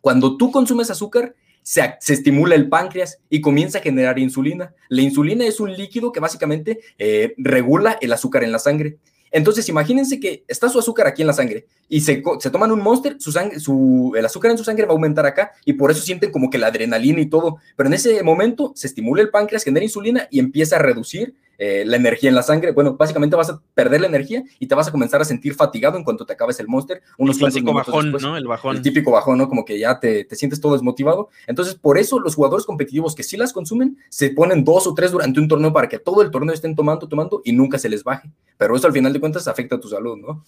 Cuando tú consumes azúcar, se, estimula el páncreas y comienza a generar insulina. La insulina es un líquido que básicamente eh, regula el azúcar en la sangre. Entonces, imagínense que está su azúcar aquí en la sangre y se, toman un monster, su sangre, su, el azúcar en su sangre va a aumentar acá y por eso sienten como que la adrenalina y todo. Pero en ese momento se estimula el páncreas, genera insulina y empieza a reducir eh, la energía en la sangre. Bueno, básicamente vas a perder la energía y te vas a comenzar a sentir fatigado en cuanto te acabes el monster. Unos el clásico bajón, ¿no? El bajón. El típico bajón, ¿no? Como que ya te, te, sientes todo desmotivado. Entonces, por eso los jugadores competitivos que sí las consumen se ponen dos o tres durante un torneo para que todo el torneo estén tomando, tomando y nunca se les baje. Pero eso al final de cuentas afecta a tu salud, ¿no?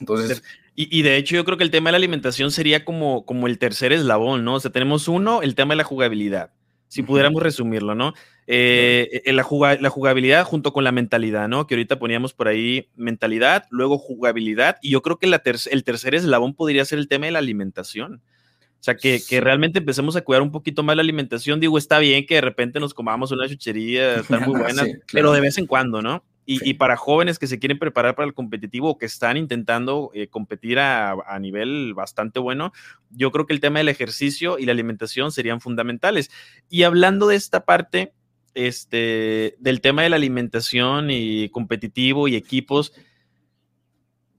Entonces. Y, y, de hecho, yo creo que el tema de la alimentación sería como, como el tercer eslabón, ¿no? O sea, tenemos uno, el tema de la jugabilidad si pudiéramos resumirlo, ¿no? Eh, la, la, jugabilidad junto con la mentalidad, ¿no? Que ahorita poníamos por ahí mentalidad, luego jugabilidad, y yo creo que la el tercer eslabón podría ser el tema de la alimentación. O sea, que, que, realmente empecemos a cuidar un poquito más la alimentación. Digo, está bien que de repente nos comamos una chuchería, está muy buena, pero de vez en cuando, ¿no? Y, para jóvenes que se quieren preparar para el competitivo o que están intentando eh, competir a, a, nivel bastante bueno, yo creo que el tema del ejercicio y la alimentación serían fundamentales. Y hablando de esta parte, este, del tema de la alimentación y competitivo y equipos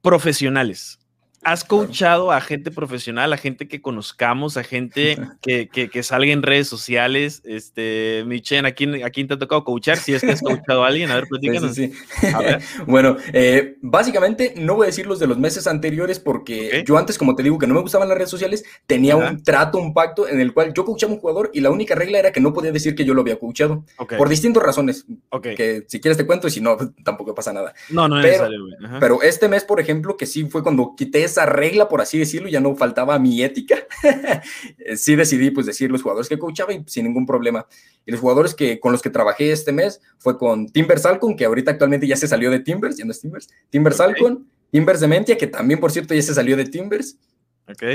profesionales. ¿Has coachado a gente profesional, a gente que conozcamos, a gente que, que, salga en redes sociales? Este, Michen, ¿a quién, ¿a quién te ha tocado coachar? Si es que has coachado a alguien, a ver, platícanos. Sí, bueno, eh, básicamente no voy a decir los de los meses anteriores porque yo antes, como te digo, que no me gustaban las redes sociales, tenía un trato, un pacto en el cual yo coachaba a un jugador y la única regla era que no podía decir que yo lo había coachado. Por distintas razones. Que si quieres te cuento y si no, tampoco pasa nada. No, no es necesario, Pero este mes, por ejemplo, que sí fue cuando quité esa regla, por así decirlo, ya no faltaba mi ética. sí decidí pues decir los jugadores que coachaba y sin ningún problema. Y los jugadores que, con los que trabajé este mes fue con Timber Salcon, que ahorita actualmente ya se salió de Timbers, ya no es Timbers, Timber Salcon, Timbers de Mentia, que también, por cierto, ya se salió de Timbers.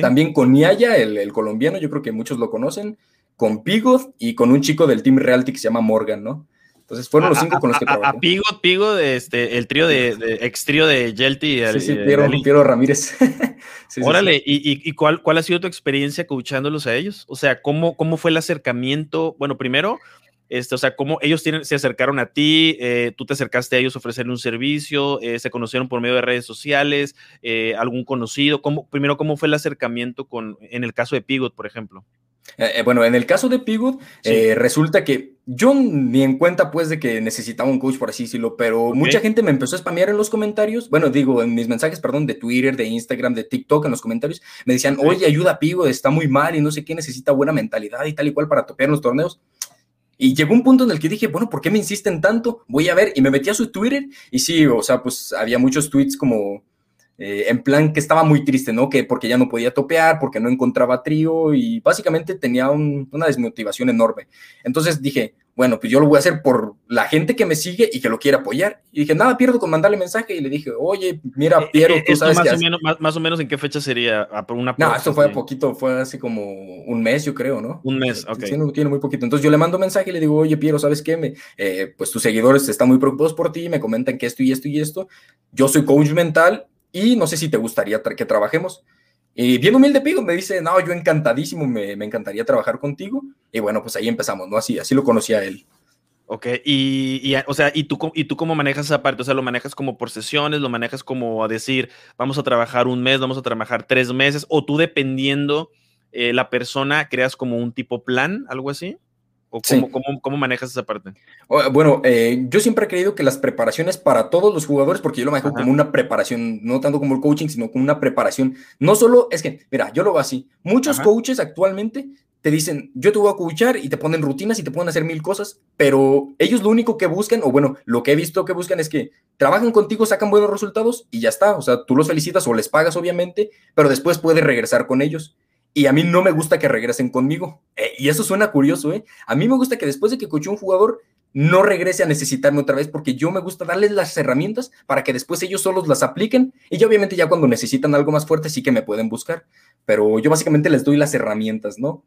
También con Niaya, el, colombiano, yo creo que muchos lo conocen, con Pigot y con un chico del Team Realty que se llama Morgan, ¿no? Entonces fueron los cinco con los que trabajé. A, Pigot, Pigot, este, el trío de, ex trío de Yelty. Sí, sí, Piero, Ramírez. Órale, ¿y, cuál, cuál ha sido tu experiencia coachándolos a ellos? O sea, ¿cómo, cómo fue el acercamiento? Bueno, primero, este, o sea, cómo ellos tienen, se acercaron a ti, eh, tú te acercaste a ellos a ofrecerle un servicio, eh, se conocieron por medio de redes sociales, eh, algún conocido. ¿Cómo, primero, ¿cómo fue el acercamiento con, en el caso de Pigot, por ejemplo? Bueno, en el caso de Pigot, resulta que yo ni en cuenta pues de que necesitaba un coach, por así decirlo, pero mucha gente me empezó a spamear en los comentarios, bueno, digo, en mis mensajes, perdón, de Twitter, de Instagram, de TikTok, en los comentarios, me decían, oye, ayuda a Pigot, está muy mal y no sé qué, necesita buena mentalidad y tal y cual para topear en los torneos. Y llegó un punto en el que dije, bueno, ¿por qué me insisten tanto? Voy a ver. Y me metí a su Twitter y sí, o sea, pues había muchos tweets como eh, en plan que estaba muy triste, ¿no? Que porque ya no podía topear, porque no encontraba trío y básicamente tenía una desmotivación enorme. Entonces dije, bueno, pues yo lo voy a hacer por la gente que me sigue y que lo quiere apoyar. Y dije, nada, pierdo con mandarle mensaje y le dije, oye, mira, eh, Piero, tú sabes más, o menos, más, o menos en qué fecha sería una No, esto fue a poquito, fue así como un mes, yo creo, ¿no? Un mes, ok. Sí, tiene muy poquito. Entonces yo le mando mensaje y le digo, oye, Piero, ¿sabes qué? Me, eh, pues tus seguidores están muy preocupados por ti, me comentan que esto y esto y esto. Yo soy coach mental y no sé si te gustaría que trabajemos. Y bien humilde Pigo me dice, no, yo encantadísimo, me, me, encantaría trabajar contigo. Y bueno, pues ahí empezamos, ¿no? Así, así lo conocí a él. Ok, y, y, o sea, ¿y tú, ¿y tú cómo manejas esa parte? O sea, ¿lo manejas como por sesiones? ¿Lo manejas como a decir, vamos a trabajar un mes, vamos a trabajar tres meses? ¿O tú dependiendo eh, la persona creas como un tipo plan, algo así? ¿O cómo, cómo, manejas esa parte? Bueno, eh, yo siempre he creído que las preparaciones para todos los jugadores, porque yo lo manejo como una preparación, no tanto como el coaching, sino como una preparación. No solo, es que, mira, yo lo veo así. Muchos coaches actualmente te dicen, yo te voy a coachar y te ponen rutinas y te pueden hacer mil cosas, pero ellos lo único que buscan, o bueno, lo que he visto que buscan es que trabajan contigo, sacan buenos resultados y ya está. O sea, tú los felicitas o les pagas, obviamente, pero después puedes regresar con ellos y a mí no me gusta que regresen conmigo. Eh, y eso suena curioso, ¿eh? A mí me gusta que después de que coche un jugador, no regrese a necesitarme otra vez, porque yo me gusta darles las herramientas para que después ellos solos las apliquen. Y yo, obviamente, ya cuando necesitan algo más fuerte, sí que me pueden buscar. Pero yo básicamente les doy las herramientas, ¿no?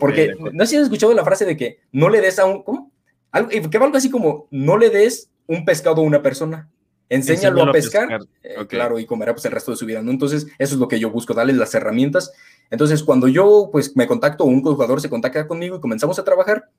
Porque no sé si has escuchado la frase de que no le des a un. ¿Cómo? Algo, que va algo así como: no le des un pescado a una persona. Enséñalo a pescar, eh, claro, y comerá pues el resto de su vida, ¿no? Entonces, eso es lo que yo busco, darles las herramientas entonces, cuando yo pues me contacto un jugador se contacta conmigo y comenzamos a trabajar,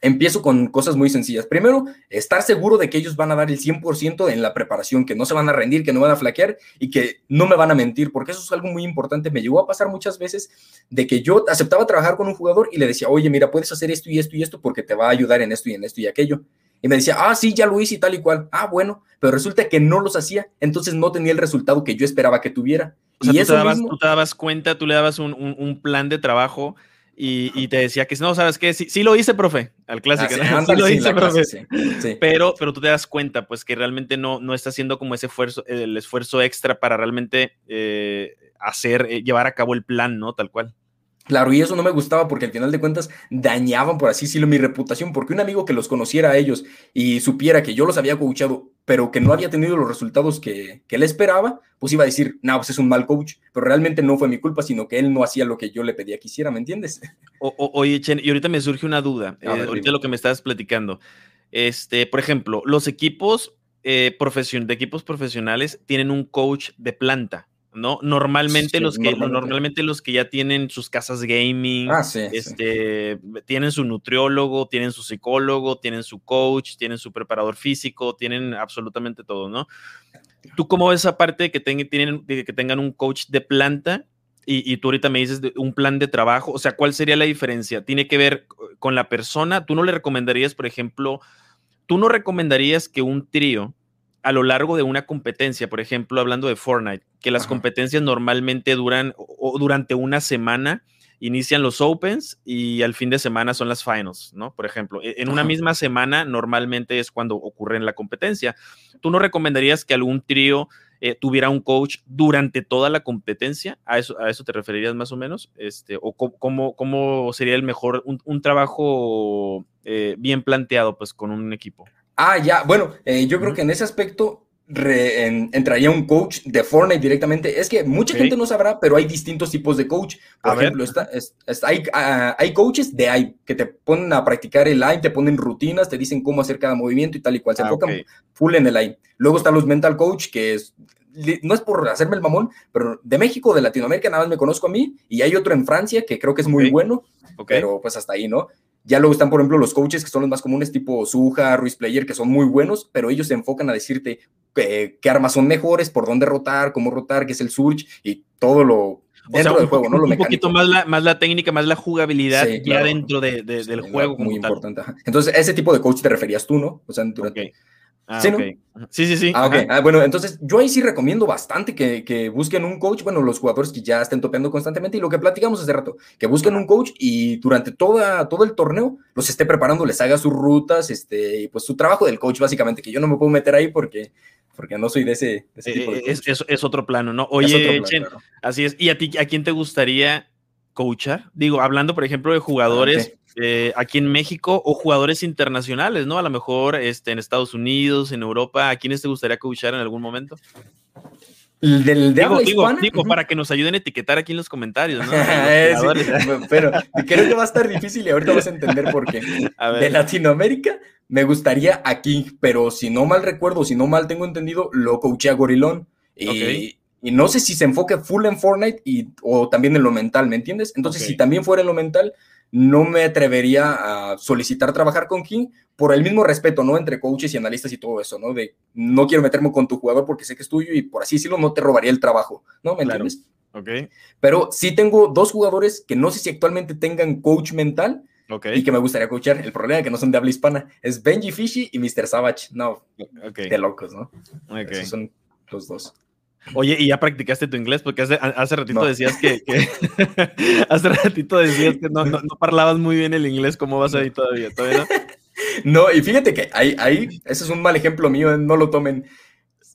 empiezo con cosas muy sencillas. Primero, estar seguro de que ellos van a dar el 100% en la preparación, que no se van a rendir, que no van a flaquear y que no me van a mentir, porque eso es algo muy importante. Me llegó a pasar muchas veces de que yo aceptaba trabajar con un jugador y le decía, oye, mira, puedes hacer esto y esto y esto porque te va a ayudar en esto y en esto y aquello. Y me decía, ah, sí, ya lo hice y tal y cual. Ah, bueno, pero resulta que no los hacía, entonces no tenía el resultado que yo esperaba que tuviera. Y tú, eso te dabas, tú te dabas cuenta, tú le dabas un, un, plan de trabajo y, te decía que no, ¿sabes qué? Sí, sí lo hice, profe, al clásico. Ah, sí, lo hice, profe. Pero, pero tú te das cuenta, pues, que realmente no, no está haciendo como ese esfuerzo, el esfuerzo extra para realmente eh, hacer, eh, llevar a cabo el plan, ¿no? Tal cual. Claro, y eso no me gustaba porque al final de cuentas dañaban, por así decirlo, mi reputación, porque un amigo que los conociera a ellos y supiera que yo los había coachado, pero que no había tenido los resultados que, que él esperaba, pues iba a decir, no, pues es un mal coach, pero realmente no fue mi culpa, sino que él no hacía lo que yo le pedía que hiciera, ¿me entiendes? oye, Chen, y ahorita me surge una duda, eh, ahorita lo que me estabas platicando. Este, por ejemplo, los equipos eh, de equipos profesionales tienen un coach de planta. ¿No? Normalmente, los que, normalmente. los que ya tienen sus casas gaming, ah, este, tienen su nutriólogo, tienen su psicólogo, tienen su coach, tienen su preparador físico, tienen absolutamente todo, ¿no? ¿Tú cómo ves esa parte de que, tienen, que tengan un coach de planta y, y, tú ahorita me dices de un plan de trabajo? O sea, ¿cuál sería la diferencia? ¿Tiene que ver con la persona? ¿Tú no le recomendarías, por ejemplo, tú no recomendarías que un trío a lo largo de una competencia, por ejemplo, hablando de Fortnite, que las competencias normalmente duran o, durante una semana, inician los Opens y al fin de semana son las Finals, ¿no? Por ejemplo, e, en una misma semana normalmente es cuando ocurre en la competencia. ¿Tú no recomendarías que algún trío eh, tuviera un coach durante toda la competencia? ¿A eso, a eso te referirías más o menos? Este, ¿O cómo, cómo sería el mejor, un, trabajo eh, bien planteado pues con un equipo? Ah, ya, bueno, eh, yo creo que en ese aspecto entraría un coach de Fortnite directamente. Es que mucha gente no sabrá, pero hay distintos tipos de coach. Por ejemplo, está, hay, ah, hay, coaches de AI que te ponen a practicar el AI, te ponen rutinas, te dicen cómo hacer cada movimiento y tal y cual. Se ah, enfocan full en el AI. Luego están los mental coach, que es, no es por hacerme el mamón, pero de México, de Latinoamérica, nada más me conozco a mí. Y hay otro en Francia que creo que es muy bueno, pero pues hasta ahí, ¿no? Ya luego están, por ejemplo, los coaches que son los más comunes, tipo Suja, Ruiz Player, que son muy buenos, pero ellos se enfocan a decirte qué, armas son mejores, por dónde rotar, cómo rotar, qué es el surge y todo lo dentro del juego, ¿no? Lo un poquito más la, más la técnica, más la jugabilidad ya dentro de, del juego. Muy importante. Entonces, ese tipo de coach te referías tú, ¿no? O sea, durante, Ah, ¿Sí, sí, sí, sí. Ah, ah, bueno, entonces yo ahí sí recomiendo bastante que, que, busquen un coach, bueno, los jugadores que ya estén topeando constantemente y lo que platicamos hace rato, que busquen un coach y durante toda, todo el torneo los esté preparando, les haga sus rutas, este, y pues su trabajo del coach básicamente, que yo no me puedo meter ahí porque, porque no soy de ese, tipo de eh, es, es, otro plano, ¿no? Oye, así es. ¿Y a ti, a quién te gustaría coachar? Digo, hablando, por ejemplo, de jugadores eh, aquí en México o jugadores internacionales, ¿no? A lo mejor este, en Estados Unidos, en Europa, ¿a quiénes te gustaría coachar en algún momento? Del de digo, digo, para que nos ayuden a etiquetar aquí en los comentarios, ¿no? pero creo que va a estar difícil y ahorita vas a entender por qué. De Latinoamérica me gustaría aquí, pero si no mal recuerdo, si no mal tengo entendido, lo coaché a Gorilón. Y, y no sé si se enfoque full en Fortnite y, o también en lo mental, ¿me entiendes? Entonces, si también fuera en lo mental, no me atrevería a solicitar trabajar con King por el mismo respeto, ¿no? Entre coaches y analistas y todo eso, ¿no? De no quiero meterme con tu jugador porque sé que es tuyo y por así decirlo no te robaría el trabajo, ¿no? ¿Me entiendes? Ok. Pero sí tengo dos jugadores que no sé si actualmente tengan coach mental y que me gustaría coachar. El problema es que no son de habla hispana. Es Benji Fishy y Mr. Savage. No, de locos, ¿no? Esos son los dos. Oye, ¿y ya practicaste tu inglés? Porque hace, hace ratito decías que, hace ratito decías que no, no, parlabas muy bien el inglés, ¿cómo vas ahí todavía? ¿Todavía no? no, y fíjate que ahí, ahí, ese es un mal ejemplo mío, no lo tomen.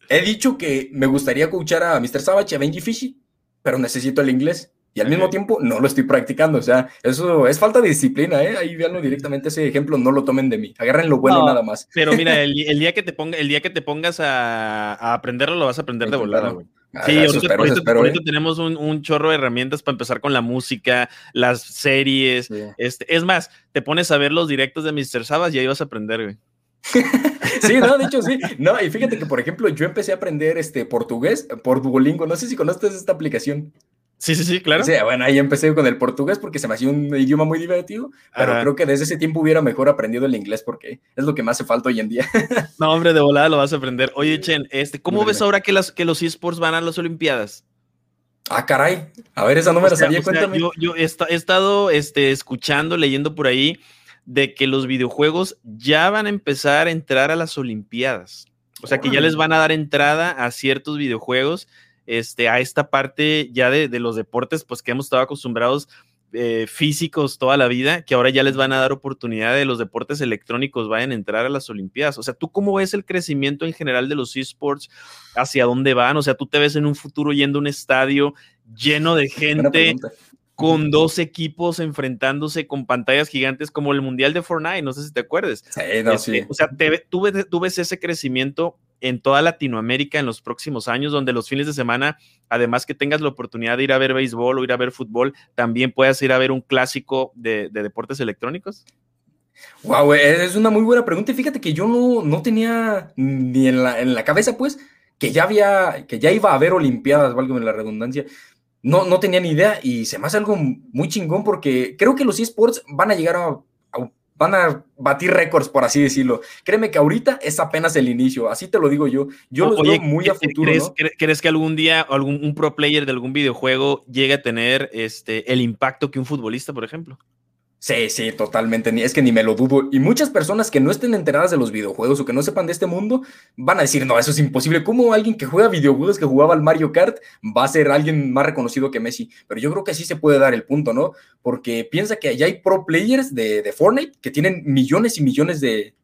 He dicho que me gustaría escuchar a Mr. Savage y a Benji Fishy, pero necesito el inglés y al mismo tiempo no lo estoy practicando. O sea, eso es falta de disciplina, ¿eh? Ahí veanlo directamente ese ejemplo, no lo tomen de mí. Agarren lo bueno nada más. Pero mira, el, día que te ponga, el día que te pongas a, aprenderlo, lo vas a aprender de volada, güey. Ah, sí, ahorita, ¿eh? tenemos un, chorro de herramientas para empezar con la música, las series. Este, es más, te pones a ver los directos de Mr. Sabas y ahí vas a aprender, güey. sí, no, de hecho sí. No, y fíjate que, por ejemplo, yo empecé a aprender este portugués por Duolingo. No sé si conoces esta aplicación. Sí, sí, sí, claro. Sí, bueno, ahí empecé con el portugués porque se me hacía un idioma muy divertido, pero creo que desde ese tiempo hubiera mejor aprendido el inglés porque es lo que más hace falta hoy en día. no, hombre, de volada lo vas a aprender. Oye, Chen, este, ¿cómo ves ahora que, las, que los esports van a las Olimpiadas? Ah, caray. A ver, esa no me la sabía, cuéntame. yo, he, estado este, escuchando, leyendo por ahí de que los videojuegos ya van a empezar a entrar a las Olimpiadas. O sea, que ya les van a dar entrada a ciertos videojuegos este, a esta parte ya de, los deportes, pues que hemos estado acostumbrados eh, físicos toda la vida, que ahora ya les van a dar oportunidad de los deportes electrónicos vayan a entrar a las Olimpiadas. O sea, ¿tú cómo ves el crecimiento en general de los esports? ¿Hacia dónde van? O sea, ¿tú te ves en un futuro yendo a un estadio lleno de gente? con dos equipos enfrentándose con pantallas gigantes como el Mundial de Fortnite, no sé si te acuerdes. Sí, no, este, O sea, tú ves ese crecimiento en toda Latinoamérica en los próximos años, donde los fines de semana, además que tengas la oportunidad de ir a ver béisbol o ir a ver fútbol, también puedas ir a ver un clásico de, deportes electrónicos? Wow, es una muy buena pregunta. Fíjate que yo no, no tenía ni en la, en la, cabeza, pues, que ya había, que ya iba a haber Olimpiadas, válgame la redundancia. No, no tenía ni idea y se me hace algo muy chingón porque creo que los esports van a llegar a van a batir récords, por así decirlo. Créeme que ahorita es apenas el inicio, así te lo digo yo. Yo los veo muy a futuro. ¿crees, que algún día algún un pro player de algún videojuego llegue a tener este, el impacto que un futbolista, por ejemplo? Sí, sí, totalmente. Es que ni me lo dudo. Y muchas personas que no estén enteradas de los videojuegos o que no sepan de este mundo van a decir, no, eso es imposible. ¿Cómo alguien que juega videojuegos, que jugaba al Mario Kart, va a ser alguien más reconocido que Messi? Pero yo creo que sí se puede dar el punto, ¿no? Porque piensa que allá hay pro players de, de Fortnite que tienen millones y millones de,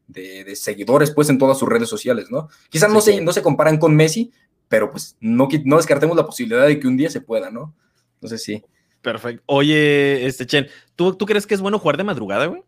seguidores, pues, en todas sus redes sociales, ¿no? Quizás no, se, no se comparan con Messi, pero pues no, no descartemos la posibilidad de que un día se pueda, ¿no? Entonces sí. Perfecto. Oye, este Chen, ¿tú, ¿tú crees que es bueno jugar de madrugada, güey?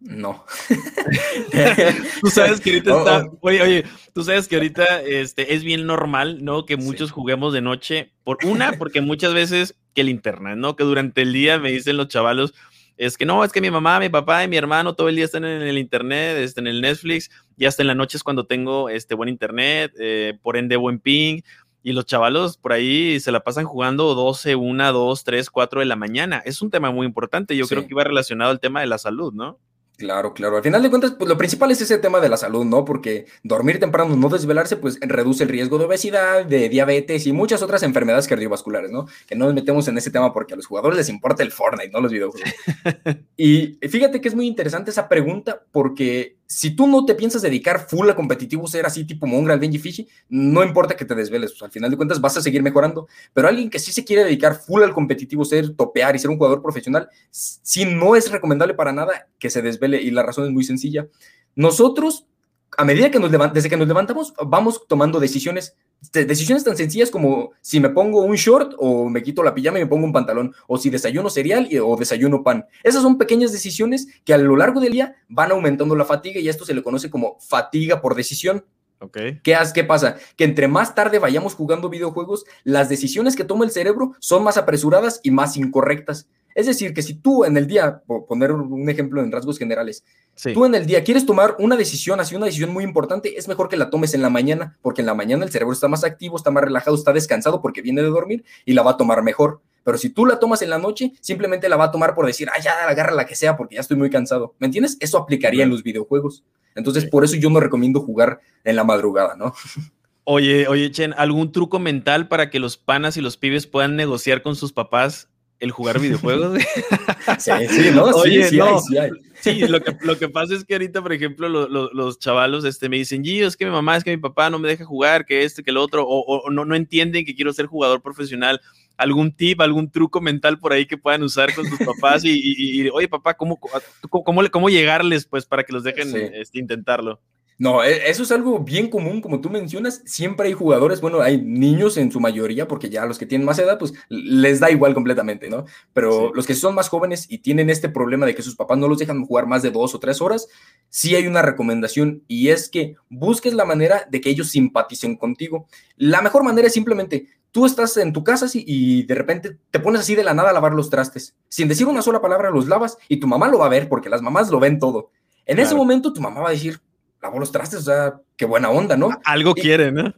No. tú sabes que ahorita está, oye, oye, tú sabes que ahorita este, es bien normal, ¿no? Que muchos juguemos de noche. Por una, porque muchas veces que el internet, ¿no? Que durante el día me dicen los chavalos, es que no, es que mi mamá, mi papá y mi hermano todo el día están en el internet, este, en el Netflix, y hasta en la noche es cuando tengo este buen internet, eh, por ende buen ping, y los chavalos por ahí se la pasan jugando 12, 1, 2, 3, 4 de la mañana. Es un tema muy importante, yo creo que iba relacionado al tema de la salud, ¿no? Claro, claro. Al final de cuentas, pues lo principal es ese tema de la salud, ¿no? Porque dormir temprano, no desvelarse, pues reduce el riesgo de obesidad, de diabetes y muchas otras enfermedades cardiovasculares, ¿no? Que no nos metemos en ese tema porque a los jugadores les importa el Fortnite, no los videojuegos. y fíjate que es muy interesante esa pregunta porque si tú no te piensas dedicar full a competitivo, ser así tipo Mongrel, Benji Fishy, no importa que te desveles, pues, al final de cuentas vas a seguir mejorando, pero alguien que sí se quiere dedicar full al competitivo, ser topear y ser un jugador profesional, sí no es recomendable para nada que se desvele y la razón es muy sencilla. Nosotros, a medida que nos desde que nos levantamos, vamos tomando decisiones decisiones tan sencillas como si me pongo un short o me quito la pijama y me pongo un pantalón, o si desayuno cereal o desayuno pan. Esas son pequeñas decisiones que a lo largo del día van aumentando la fatiga y esto se le conoce como fatiga por decisión. Okay. ¿Qué, ¿Qué pasa? Que entre más tarde vayamos jugando videojuegos, las decisiones que toma el cerebro son más apresuradas y más incorrectas. Es decir, que si tú en el día, por poner un ejemplo en rasgos generales, tú en el día quieres tomar una decisión, así una decisión muy importante, es mejor que la tomes en la mañana, porque en la mañana el cerebro está más activo, está más relajado, está descansado porque viene de dormir y la va a tomar mejor. Pero si tú la tomas en la noche, simplemente la va a tomar por decir, ah, ya, agarra la que sea porque ya estoy muy cansado. ¿Me entiendes? Eso aplicaría en los videojuegos. Entonces, por eso yo no recomiendo jugar en la madrugada, ¿no? Oye, oye, Chen, ¿algún truco mental para que los panas y los pibes puedan negociar con sus papás el jugar videojuegos. sí, sí, no, sí, sí, sí, lo que, lo que pasa es que ahorita, por ejemplo, los chavalos este, me dicen, Gio, es que mi mamá, es que mi papá no me deja jugar, que este, que el otro, o, no, no entienden que quiero ser jugador profesional. ¿Algún tip, algún truco mental por ahí que puedan usar con sus papás? Y, oye, papá, ¿cómo, cómo, cómo, llegarles pues para que los dejen este, intentarlo? No, e, eso es algo bien común, como tú mencionas. Siempre hay jugadores, bueno, hay niños en su mayoría, porque ya los que tienen más edad, pues les da igual completamente, ¿no? Pero los que son más jóvenes y tienen este problema de que sus papás no los dejan jugar más de dos o tres horas, sí hay una recomendación y es que busques la manera de que ellos simpaticen contigo. La mejor manera es simplemente, tú estás en tu casa y de repente te pones así de la nada a lavar los trastes. Sin decir una sola palabra, los lavas y tu mamá lo va a ver, porque las mamás lo ven todo. En ese momento tu mamá va a decir, lavó los trastes, o sea, qué buena onda, ¿no? Algo quiere, ¿no?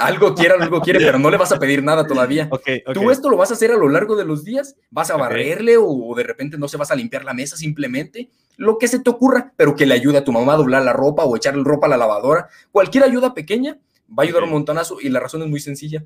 algo quiere, algo quiere, pero no le vas a pedir nada todavía. Tú esto lo vas a hacer a lo largo de los días, vas a barrerle o de repente no se vas a limpiar la mesa simplemente, lo que se te ocurra, pero que le ayude a tu mamá a doblar la ropa o echarle ropa a la lavadora. Cualquier ayuda pequeña va a ayudar un montonazo y la razón es muy sencilla.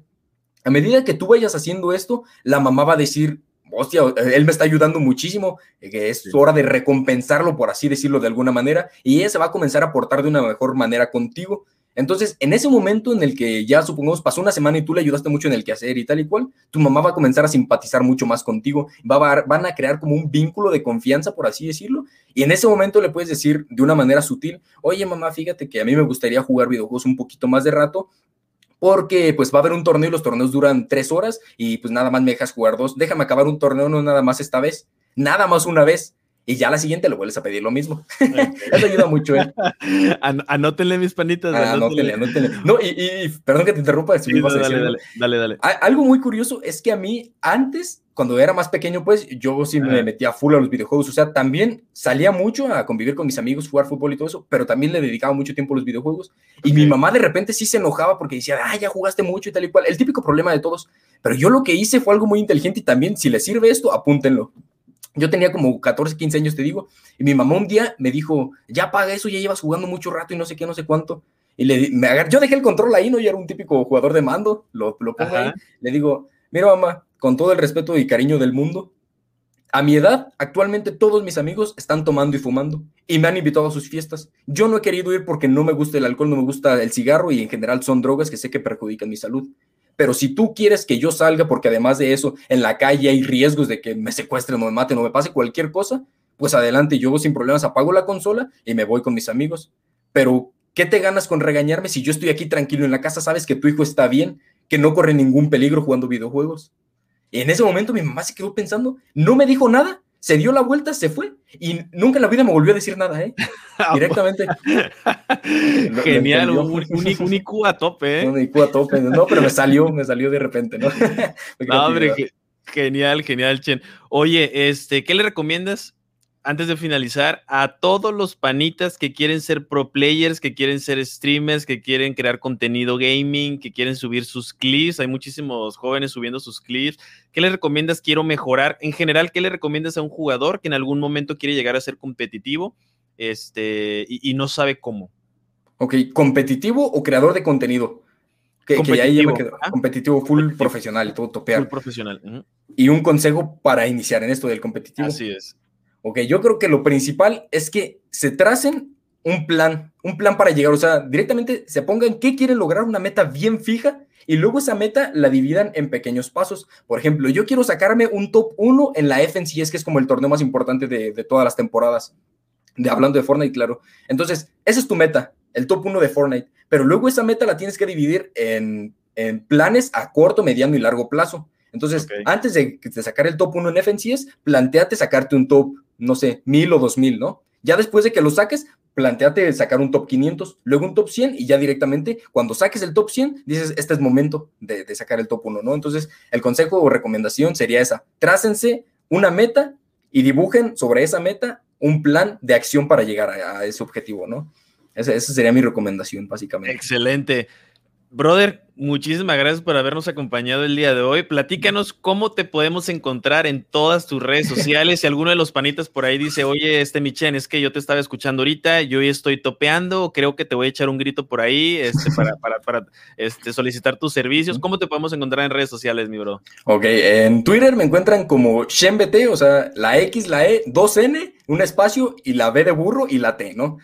A medida que tú vayas haciendo esto, la mamá va a decir, hostia, él me está ayudando muchísimo, eh, que es hora de recompensarlo, por así decirlo de alguna manera, y ella se va a comenzar a portar de una mejor manera contigo. Entonces, en ese momento en el que ya supongamos pasó una semana y tú le ayudaste mucho en el quehacer y tal y cual, tu mamá va a comenzar a simpatizar mucho más contigo, va a, van a crear como un vínculo de confianza, por así decirlo, y en ese momento le puedes decir de una manera sutil, oye mamá, fíjate que a mí me gustaría jugar videojuegos un poquito más de rato, porque pues va a haber un torneo y los torneos duran tres horas y pues nada más me dejas jugar dos. Déjame acabar un torneo, no nada más esta vez, nada más una vez. Y ya la siguiente le vuelves a pedir lo mismo. Eso ayuda mucho, ¿eh? anótenle mis panitas. anótenle, anótenle. No, y, perdón que te interrumpa. Si dale, dale, dale, dale, Algo muy curioso es que a mí antes cuando era más pequeño, pues yo sí me metía full a los videojuegos. O sea, también salía mucho a convivir con mis amigos, jugar fútbol y todo eso, pero también le dedicaba mucho tiempo a los videojuegos. Y mi mamá de repente sí se enojaba porque decía, ah, ya jugaste mucho y tal y cual. El típico problema de todos. Pero yo lo que hice fue algo muy inteligente y también, si les sirve esto, apúntenlo. Yo tenía como 14, 15 años, te digo, y mi mamá un día me dijo, ya paga eso, ya llevas jugando mucho rato y no sé qué, no sé cuánto. Y le, me yo dejé el control ahí, ¿no? Yo era un típico jugador de mando, lo, lo pongo ahí. Le digo, mira mamá, con todo el respeto y cariño del mundo, a mi edad, actualmente todos mis amigos están tomando y fumando y me han invitado a sus fiestas. Yo no he querido ir porque no me gusta el alcohol, no me gusta el cigarro y en general son drogas que sé que perjudican mi salud. Pero si tú quieres que yo salga, porque además de eso, en la calle hay riesgos de que me secuestren o me maten o me pase cualquier cosa, pues adelante, yo sin problemas apago la consola y me voy con mis amigos. Pero, ¿qué te ganas con regañarme si yo estoy aquí tranquilo en la casa? Sabes que tu hijo está bien, que no corre ningún peligro jugando videojuegos. Y en ese momento mi mamá se quedó pensando, no me dijo nada, se dio la vuelta, se fue y nunca en la vida me volvió a decir nada, ¿eh? Directamente. Genial, un, un, IQ a tope, ¿eh? Un IQ a tope, no, pero me salió, me salió de repente, ¿no? no, hombre, genial, genial, Chen. Oye, este, ¿qué le recomiendas antes de finalizar, a todos los panitas que quieren ser pro players, que quieren ser streamers, que quieren crear contenido gaming, que quieren subir sus clips. Hay muchísimos jóvenes subiendo sus clips. ¿Qué le recomiendas? Quiero mejorar. En general, ¿qué le recomiendas a un jugador que en algún momento quiere llegar a ser competitivo este, y, no sabe cómo? Ok, ¿competitivo o creador de contenido? Que, competitivo, que competitivo full profesional, todo topear. Full profesional. Y un consejo para iniciar en esto del competitivo. Así es Ok, yo creo que lo principal es que se tracen un plan, un plan para llegar, o sea, directamente se pongan qué quieren lograr, una meta bien fija y luego esa meta la dividan en pequeños pasos. Por ejemplo, yo quiero sacarme un top 1 en la FNCS, que es como el torneo más importante de, todas las temporadas, de, hablando de Fortnite, claro. Entonces, esa es tu meta, el top 1 de Fortnite, pero luego esa meta la tienes que dividir en, en planes a corto, mediano y largo plazo. Entonces, antes de, de, sacar el top 1 en FNCS, planteate sacarte un top no sé, mil o dos mil, ¿no? Ya después de que lo saques, planteate sacar un top 500, luego un top 100 y ya directamente cuando saques el top 100, dices, este es momento de, sacar el top 1, ¿no? Entonces, el consejo o recomendación sería esa, trácense una meta y dibujen sobre esa meta un plan de acción para llegar a, ese objetivo, ¿no? Esa, esa sería mi recomendación, básicamente. Excelente. Brother, muchísimas gracias por habernos acompañado el día de hoy. Platícanos cómo te podemos encontrar en todas tus redes sociales. Si alguno de los panitas por ahí dice, oye, este Michen, es que yo te estaba escuchando ahorita, yo hoy estoy topeando, creo que te voy a echar un grito por ahí este, para, para, este, solicitar tus servicios. ¿Cómo te podemos encontrar en redes sociales, mi bro? Ok, en Twitter me encuentran como ShenBT, o sea, la X, la E, dos N, un espacio y la B de burro y la T, ¿no?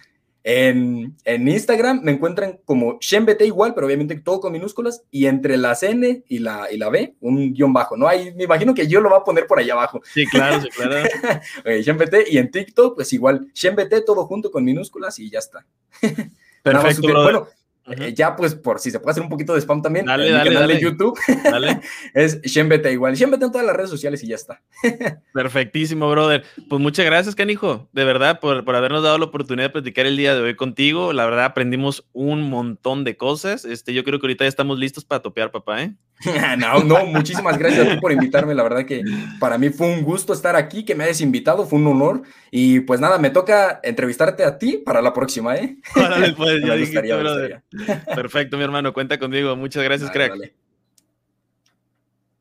En, Instagram me encuentran como ShenBT igual, pero obviamente todo con minúsculas, y entre las N y la, y la B, un guion bajo, ¿no? Ahí me imagino que yo lo va a poner por allá abajo. Sí, claro, sí, claro. Y en TikTok, pues igual, ShenBT todo junto con minúsculas y ya está. Perfecto. bueno, eh, ya, pues, por si se puede hacer un poquito de spam también, dale, en dale, dale. YouTube dale. es ShenBT igual. ShenBT en todas las redes sociales y ya está. Perfectísimo, brother. Pues muchas gracias, Canijo, de verdad, por, por, habernos dado la oportunidad de platicar el día de hoy contigo. La verdad, aprendimos un montón de cosas. Este, yo creo que ahorita ya estamos listos para topear, papá, ¿eh? no, no, muchísimas gracias a ti por invitarme. La verdad que para mí fue un gusto estar aquí, que me hayas invitado, fue un honor. Y pues nada, me toca entrevistarte a ti para la próxima, ¿eh? Órale, pues, ya Perfecto, mi hermano, cuenta conmigo. Muchas gracias, crack.